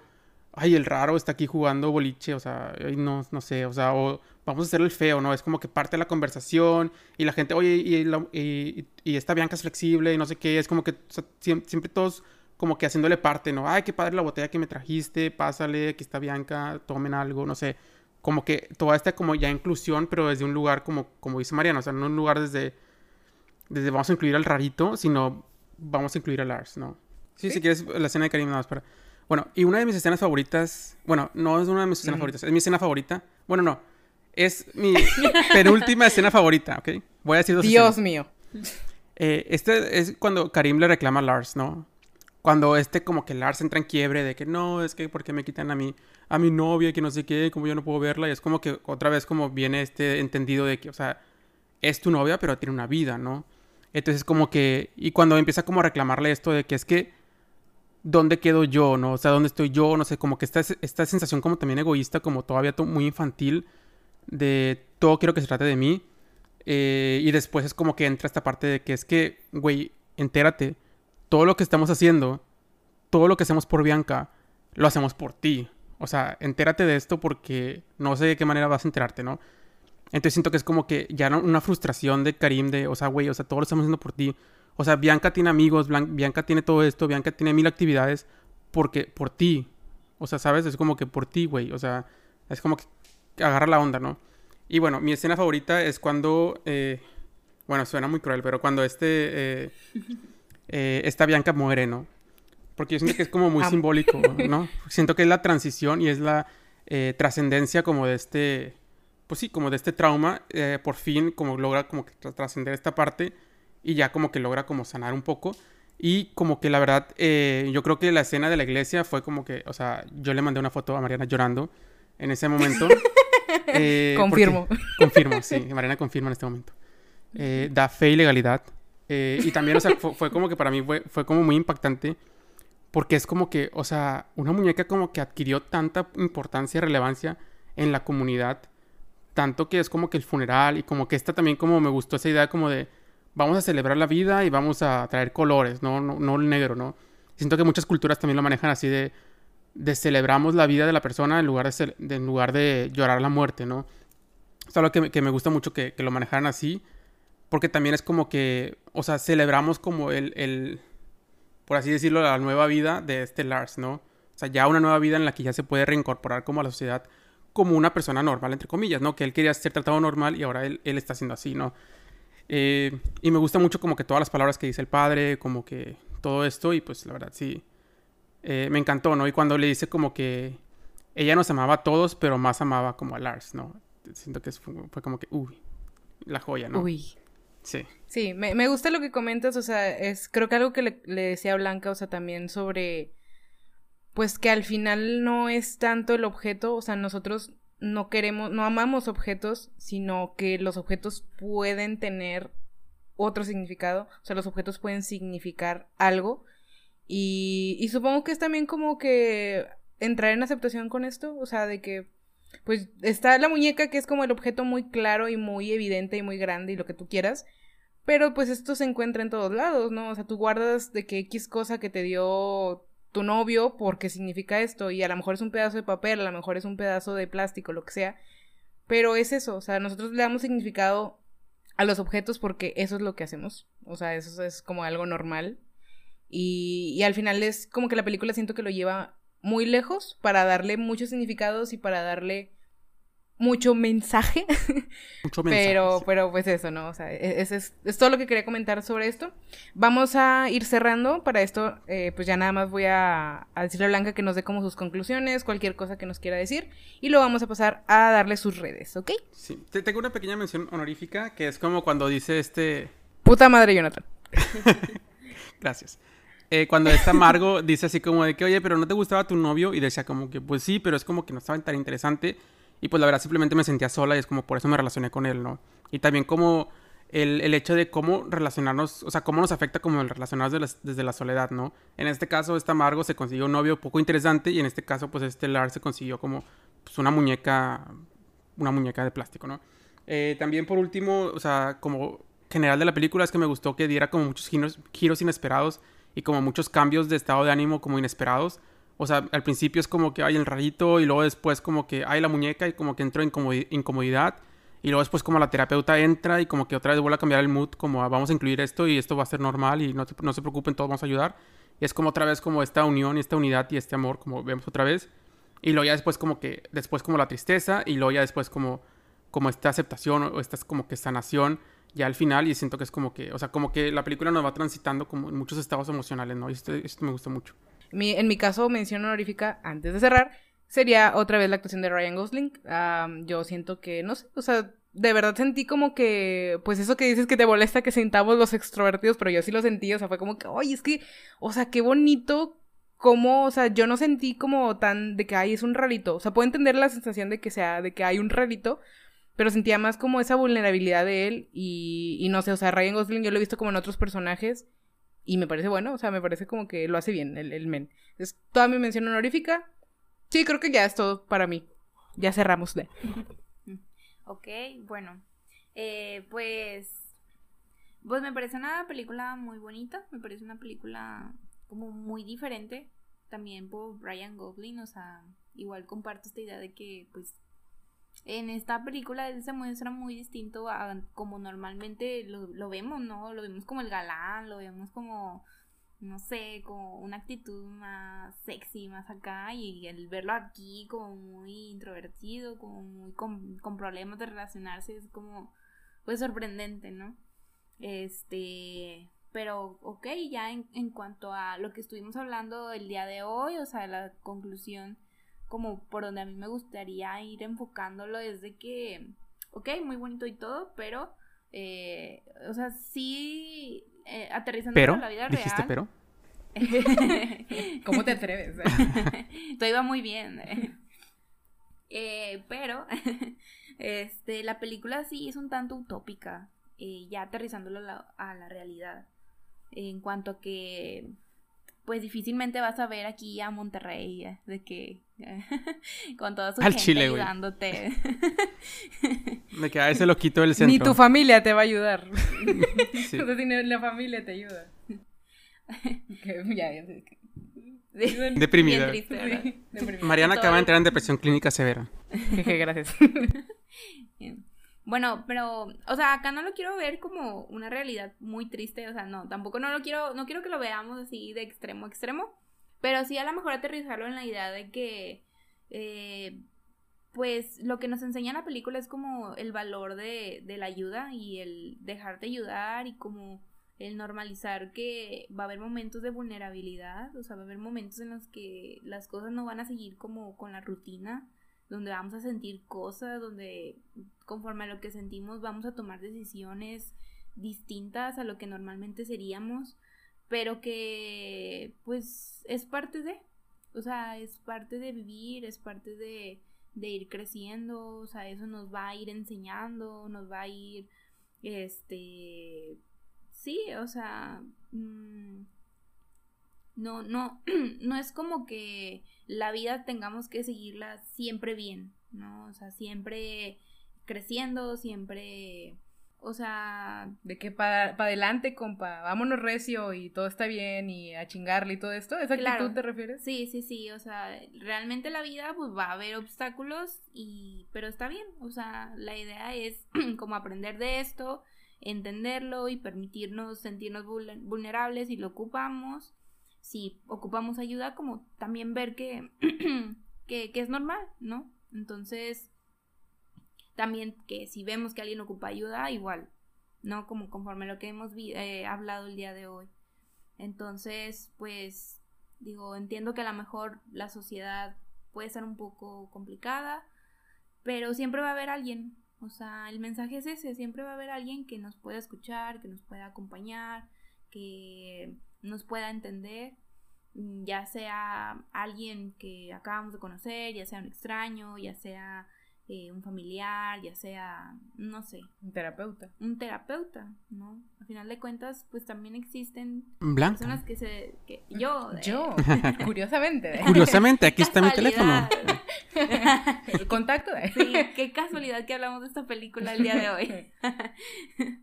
ay, el raro está aquí jugando boliche, o sea, no, no sé, o sea, o vamos a hacer el feo, ¿no? Es como que parte de la conversación y la gente, oye, y, y, esta Bianca es flexible y no sé qué, es como que siempre, todos como que haciéndole parte, ¿no? Ay, qué padre la botella que me trajiste, pásale, aquí está Bianca, tomen algo, no sé como que toda esta como ya inclusión, pero desde un lugar como, como dice Mariana, o sea, no un lugar desde, desde vamos a incluir al rarito, sino vamos a incluir a Lars, ¿no? Sí, si quieres la escena de Karim nada más para... Bueno, y una de mis escenas favoritas, bueno, no es una de mis escenas favoritas, es mi escena favorita, bueno, no, es mi penúltima escena favorita, ¿ok? Voy a decir dos Dios mío. Eh, este es cuando Karim le reclama a Lars, ¿no? Cuando este como que Lars entra en quiebre de que no, es que ¿por qué me quitan a mí a mi novia, que no sé qué, como yo no puedo verla? Y es como que otra vez como viene este entendido de que, o sea, es tu novia, pero tiene una vida, ¿no? Entonces como que, y cuando empieza como a reclamarle esto de que es que, ¿dónde quedo yo, no? O sea, ¿dónde estoy yo? No sé, como que esta, esta sensación como también egoísta, como todavía muy infantil, de todo quiero que se trate de mí. Eh, y después es como que entra esta parte de que es que, güey, entérate todo lo que estamos haciendo, todo lo que hacemos por Bianca, lo hacemos por ti. O sea, entérate de esto porque no sé de qué manera vas a enterarte, ¿no? Entonces siento que es como que ya una frustración de Karim de, o sea, güey, o sea, todo lo estamos haciendo por ti. O sea, Bianca tiene amigos, Bianca tiene todo esto, Bianca tiene mil actividades porque por ti. O sea, ¿sabes? Es como que por ti, güey. O sea, es como que agarra la onda, ¿no? Y bueno, mi escena favorita es cuando, eh, bueno, suena muy cruel, pero cuando este... Eh, eh, esta Bianca muere, ¿no? Porque yo siento que es como muy simbólico, ¿no? Siento que es la transición y es la eh, trascendencia como de este, pues sí, como de este trauma, eh, por fin como logra como que trascender esta parte y ya como que logra como sanar un poco. Y como que la verdad, yo creo que la escena de la iglesia fue como que, o sea, yo le mandé una foto a Mariana llorando en ese momento. confirmo. confirmo, sí, Mariana confirma en este momento. da fe y legalidad. Eh, y también, o sea, fue, como que para mí fue, fue como muy impactante. Porque es como que, o sea, una muñeca como que adquirió tanta importancia y relevancia en la comunidad. Tanto que es como que el funeral y como que esta también como me gustó esa idea como de vamos a celebrar la vida y vamos a traer colores, no, no, el negro, ¿no? Siento que muchas culturas también lo manejan así de, de celebramos la vida de la persona en lugar de, en lugar de llorar la muerte, ¿no? Es algo que, que me gusta mucho que, que, lo manejaran así. Porque también es como que, o sea, celebramos como el, el, por así decirlo, la nueva vida de este Lars, ¿no? O sea, ya una nueva vida en la que ya se puede reincorporar como a la sociedad como una persona normal, entre comillas, ¿no? Que él quería ser tratado normal y ahora él, él está siendo así, ¿no? Eh, y me gusta mucho como que todas las palabras que dice el padre, como que todo esto, y pues la verdad sí, eh, me encantó, ¿no? Y cuando le dice como que ella nos amaba a todos, pero más amaba como a Lars, ¿no? Siento que fue, fue como que, uy, la joya, ¿no? Uy. Sí. Sí, me, me gusta lo que comentas, o sea, es creo que algo que le, le decía a Blanca, o sea, también sobre, pues que al final no es tanto el objeto, o sea, nosotros no queremos, no amamos objetos, sino que los objetos pueden tener otro significado, o sea, los objetos pueden significar algo. Y, supongo que es también como que entrar en aceptación con esto, o sea, de que pues está la muñeca que es como el objeto muy claro y muy evidente y muy grande y lo que tú quieras. Pero pues esto se encuentra en todos lados, ¿no? O sea, tú guardas de que X cosa que te dio tu novio porque significa esto y a lo mejor es un pedazo de papel, a lo mejor es un pedazo de plástico, lo que sea. Pero es eso, o sea, nosotros le damos significado a los objetos porque eso es lo que hacemos. O sea, eso es como algo normal. Y, y al final es como que la película siento que lo lleva muy lejos para darle muchos significados y para darle mucho mensaje. Mucho mensaje. pero, pero pues eso, ¿no? O sea, e-, es, es, es, todo lo que quería comentar sobre esto. Vamos a ir cerrando. Para esto, eh, pues ya nada más voy a, a, decirle a Blanca que nos dé como sus conclusiones, cualquier cosa que nos quiera decir. Y lo vamos a pasar a darle sus redes, ¿ok? Sí. Te tengo una pequeña mención honorífica que es como cuando dice este. Puta madre, Jonathan. Gracias. Eh, cuando está Margo dice así como de que, oye, pero no te gustaba tu novio. Y decía como que, pues sí, pero es como que no estaba tan interesante. Y pues la verdad simplemente me sentía sola y es como por eso me relacioné con él, ¿no? Y también como el, hecho de cómo relacionarnos, o sea, cómo nos afecta como el relacionarnos desde la soledad, ¿no? En este caso, este amargo se consiguió un novio poco interesante y en este caso, pues este Lars se consiguió como pues, una muñeca, una muñeca de plástico, ¿no? Eh, también por último, o sea, como general de la película es que me gustó que diera como muchos giros, giros inesperados y como muchos cambios de estado de ánimo como inesperados. O sea, al principio es como que hay el rayito y luego después como que hay la muñeca y como que entró en incomodidad y luego después como la terapeuta entra y como que otra vez vuelve a cambiar el mood, como ah, vamos a incluir esto y esto va a ser normal y no, no se preocupen, todos vamos a ayudar. Y es como otra vez como esta unión y esta unidad y este amor, como vemos otra vez. Y luego ya después como que, después como la tristeza y luego ya después como, como esta aceptación o esta como que sanación ya al final y siento que es como que, o sea, como que la película nos va transitando como en muchos estados emocionales, ¿no? Y esto, esto me gusta mucho. en mi caso, mención honorífica, antes de cerrar, sería otra vez la actuación de Ryan Gosling. yo siento que, no sé, o sea, de verdad sentí como que, pues eso que dices que te molesta que sintamos los extrovertidos, pero yo sí lo sentí, o sea, fue como que, oye, es que, o sea, qué bonito como, o sea, yo no sentí como tan de que, ay, es un rarito. O sea, puedo entender la sensación de que sea, de que hay un rarito, pero sentía más como esa vulnerabilidad de él y, no sé, o sea, Ryan Gosling yo lo he visto como en otros personajes y me parece bueno, o sea, me parece como que lo hace bien el, el men. Es toda mi mención honorífica Sí, creo que ya es todo para mí. Ya cerramos. De. ok, bueno. Eh, pues. Pues me parece una película muy bonita. Me parece una película como muy diferente. También por Brian Goblin. O sea, igual comparto esta idea de que, pues. En esta película él se muestra muy distinto a como normalmente lo, lo vemos, ¿no? Lo vemos como el galán, lo vemos como no sé, como una actitud más sexy, más acá, y el verlo aquí como muy introvertido, como muy con, problemas de relacionarse, es como, pues sorprendente, ¿no? Este, pero ok, ya en, en cuanto a lo que estuvimos hablando el día de hoy, o sea, la conclusión, como por donde a mí me gustaría ir enfocándolo es de que, ok, muy bonito y todo, pero, eh, o sea, sí eh, aterrizando en la vida ¿dijiste pero? ¿Cómo te atreves? Todo iba muy bien. Eh, pero este, la película sí es un tanto utópica, eh, ya aterrizándolo a la, realidad. En cuanto a que, pues difícilmente vas a ver aquí a Monterrey, eh, de que con toda su gente Chile, ayudándote. de que a ese loquito del centro. Ni tu familia te va a ayudar. sí. ni la familia te ayuda. Deprimida. Mariana acaba de entrar en depresión clínica severa. gracias. Bueno, pero, o sea, acá no lo quiero ver como una realidad muy triste, o sea, no, tampoco no lo quiero, no quiero que lo veamos así de extremo a extremo, pero sí a lo mejor aterrizarlo en la idea de que, eh, pues, lo que nos enseña la película es como el valor de, de la ayuda y el dejarte ayudar y como el normalizar que va a haber momentos de vulnerabilidad, o sea, va a haber momentos en los que las cosas no van a seguir como con la rutina, donde vamos a sentir cosas, donde conforme a lo que sentimos vamos a tomar decisiones distintas a lo que normalmente seríamos, pero que pues es parte de, o sea, es parte de vivir, es parte de, de ir creciendo, o sea, eso nos va a ir enseñando, nos va a ir, este, sí, o sea, mm, no, no, no es como que la vida tengamos que seguirla siempre bien, ¿no? O sea, siempre creciendo, siempre, o sea... De que para adelante, compa, vámonos recio y todo está bien y a chingarle y todo esto, ¿esa actitud te refieres? Sí, sí, sí, o sea, realmente la vida pues va a haber obstáculos y, pero está bien, o sea, la idea es como aprender de esto, entenderlo y permitirnos sentirnos vulnerables si lo ocupamos, si ocupamos ayuda, como también ver que, que, es normal, ¿no? Entonces, también que si vemos que alguien ocupa ayuda, igual, ¿no? Como conforme lo que hemos eh, hablado el día de hoy. Entonces, pues, digo, entiendo que a lo mejor la sociedad puede ser un poco complicada, pero siempre va a haber alguien o sea, el mensaje es ese, siempre va a haber alguien que nos pueda escuchar, que nos pueda acompañar, que nos pueda entender, ya sea alguien que acabamos de conocer, ya sea un extraño, ya sea eh, un familiar, ya sea, no sé. Un terapeuta. Un terapeuta, ¿no? Al final de cuentas, pues también existen Blanca. personas que se... Que, yo. Yo, curiosamente. Curiosamente, aquí está mi teléfono. El contacto. Sí, qué casualidad que hablamos de esta película el día de hoy.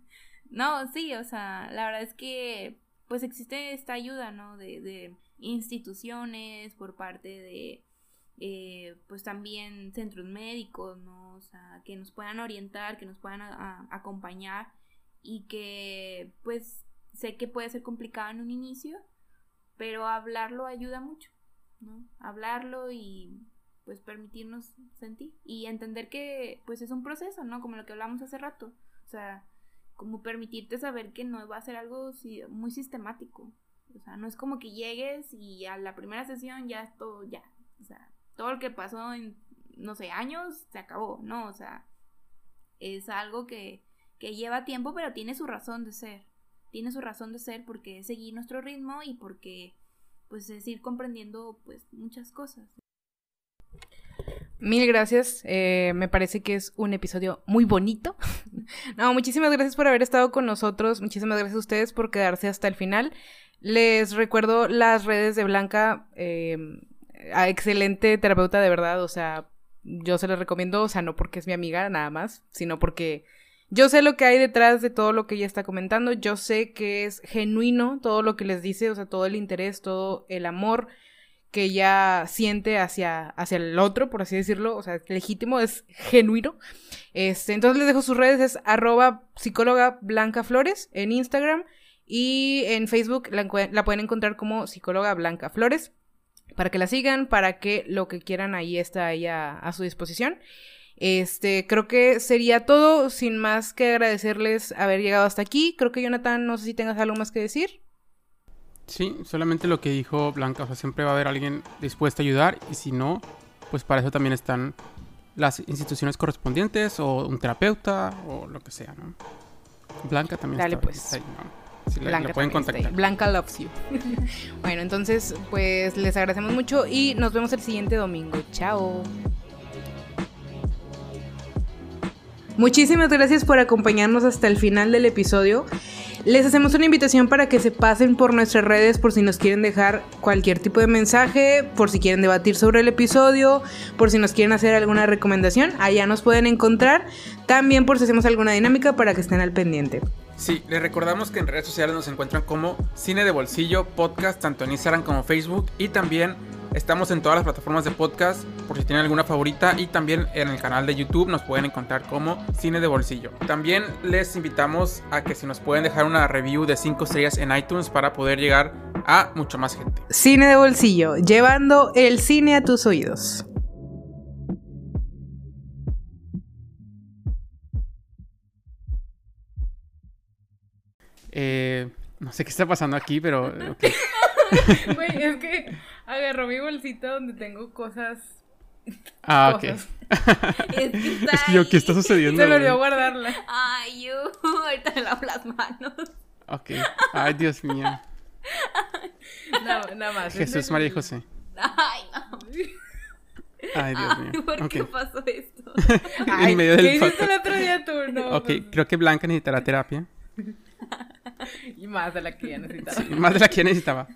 no, sí, o sea, la verdad es que pues existe esta ayuda, ¿no? De, de instituciones, por parte de eh, pues también centros médicos, ¿no? O sea, que nos puedan orientar, que nos puedan acompañar y que pues sé que puede ser complicado en un inicio, pero hablarlo ayuda mucho, ¿no? Hablarlo y pues permitirnos sentir y entender que pues es un proceso, ¿no? Como lo que hablamos hace rato, o sea, como permitirte saber que no va a ser algo muy sistemático, o sea, no es como que llegues y a la primera sesión ya todo, ya, o sea, todo lo que pasó en, no sé, años, se acabó, ¿no? O sea, es algo que, que lleva tiempo, pero tiene su razón de ser. Tiene su razón de ser porque es seguir nuestro ritmo y porque, pues, es ir comprendiendo, pues, muchas cosas. Mil gracias. Eh, me parece que es un episodio muy bonito. no, muchísimas gracias por haber estado con nosotros. Muchísimas gracias a ustedes por quedarse hasta el final. Les recuerdo las redes de Blanca. Eh, excelente terapeuta de verdad, o sea, yo se la recomiendo, o sea, no porque es mi amiga nada más, sino porque yo sé lo que hay detrás de todo lo que ella está comentando, yo sé que es genuino todo lo que les dice, o sea, todo el interés, todo el amor que ella siente hacia, hacia el otro, por así decirlo, o sea, legítimo, es genuino. Este, entonces les dejo sus redes, es arroba psicóloga Blanca Flores en Instagram y en Facebook la, la pueden encontrar como psicóloga Blanca Flores para que la sigan, para que lo que quieran ahí está ella a su disposición. Este, creo que sería todo, sin más que agradecerles haber llegado hasta aquí. Creo que Jonathan, no sé si tengas algo más que decir. Sí, solamente lo que dijo Blanca, o sea, siempre va a haber alguien dispuesto a ayudar y si no, pues para eso también están las instituciones correspondientes o un terapeuta o lo que sea, ¿no? Blanca también Dale, pues. ahí, Blanca pueden contactar. Blanca loves you. bueno, entonces, pues les agradecemos mucho y nos vemos el siguiente domingo. Chao. Muchísimas gracias por acompañarnos hasta el final del episodio. Les hacemos una invitación para que se pasen por nuestras redes por si nos quieren dejar cualquier tipo de mensaje, por si quieren debatir sobre el episodio, por si nos quieren hacer alguna recomendación, allá nos pueden encontrar. También por si hacemos alguna dinámica para que estén al pendiente. Sí, les recordamos que en redes sociales nos encuentran como Cine de Bolsillo Podcast, tanto en Instagram como Facebook. Y también estamos en todas las plataformas de podcast, por si tienen alguna favorita. Y también en el canal de YouTube nos pueden encontrar como Cine de Bolsillo. También les invitamos a que si nos pueden dejar una review de 5 estrellas en iTunes para poder llegar a mucha más gente. Cine de Bolsillo, llevando el cine a tus oídos. Eh, no sé qué está pasando aquí, pero. Güey, es que agarró mi bolsita donde tengo cosas. Ah, ok. es que, es que yo, ¿qué está sucediendo? Se me olvidó guardarla. Ay, yo. Ahorita me lavo las manos. Ok. Ay, Dios mío. No, nada más. Jesús, María y José. Ay, no. Ay, Dios mío. ¿Por qué pasó esto? Ay, en medio del ¿Qué hiciste el otro día tú? No, ok, pues. creo que Blanca necesitará terapia. y más de la que ya necesitaba. más de la que ya necesitaba.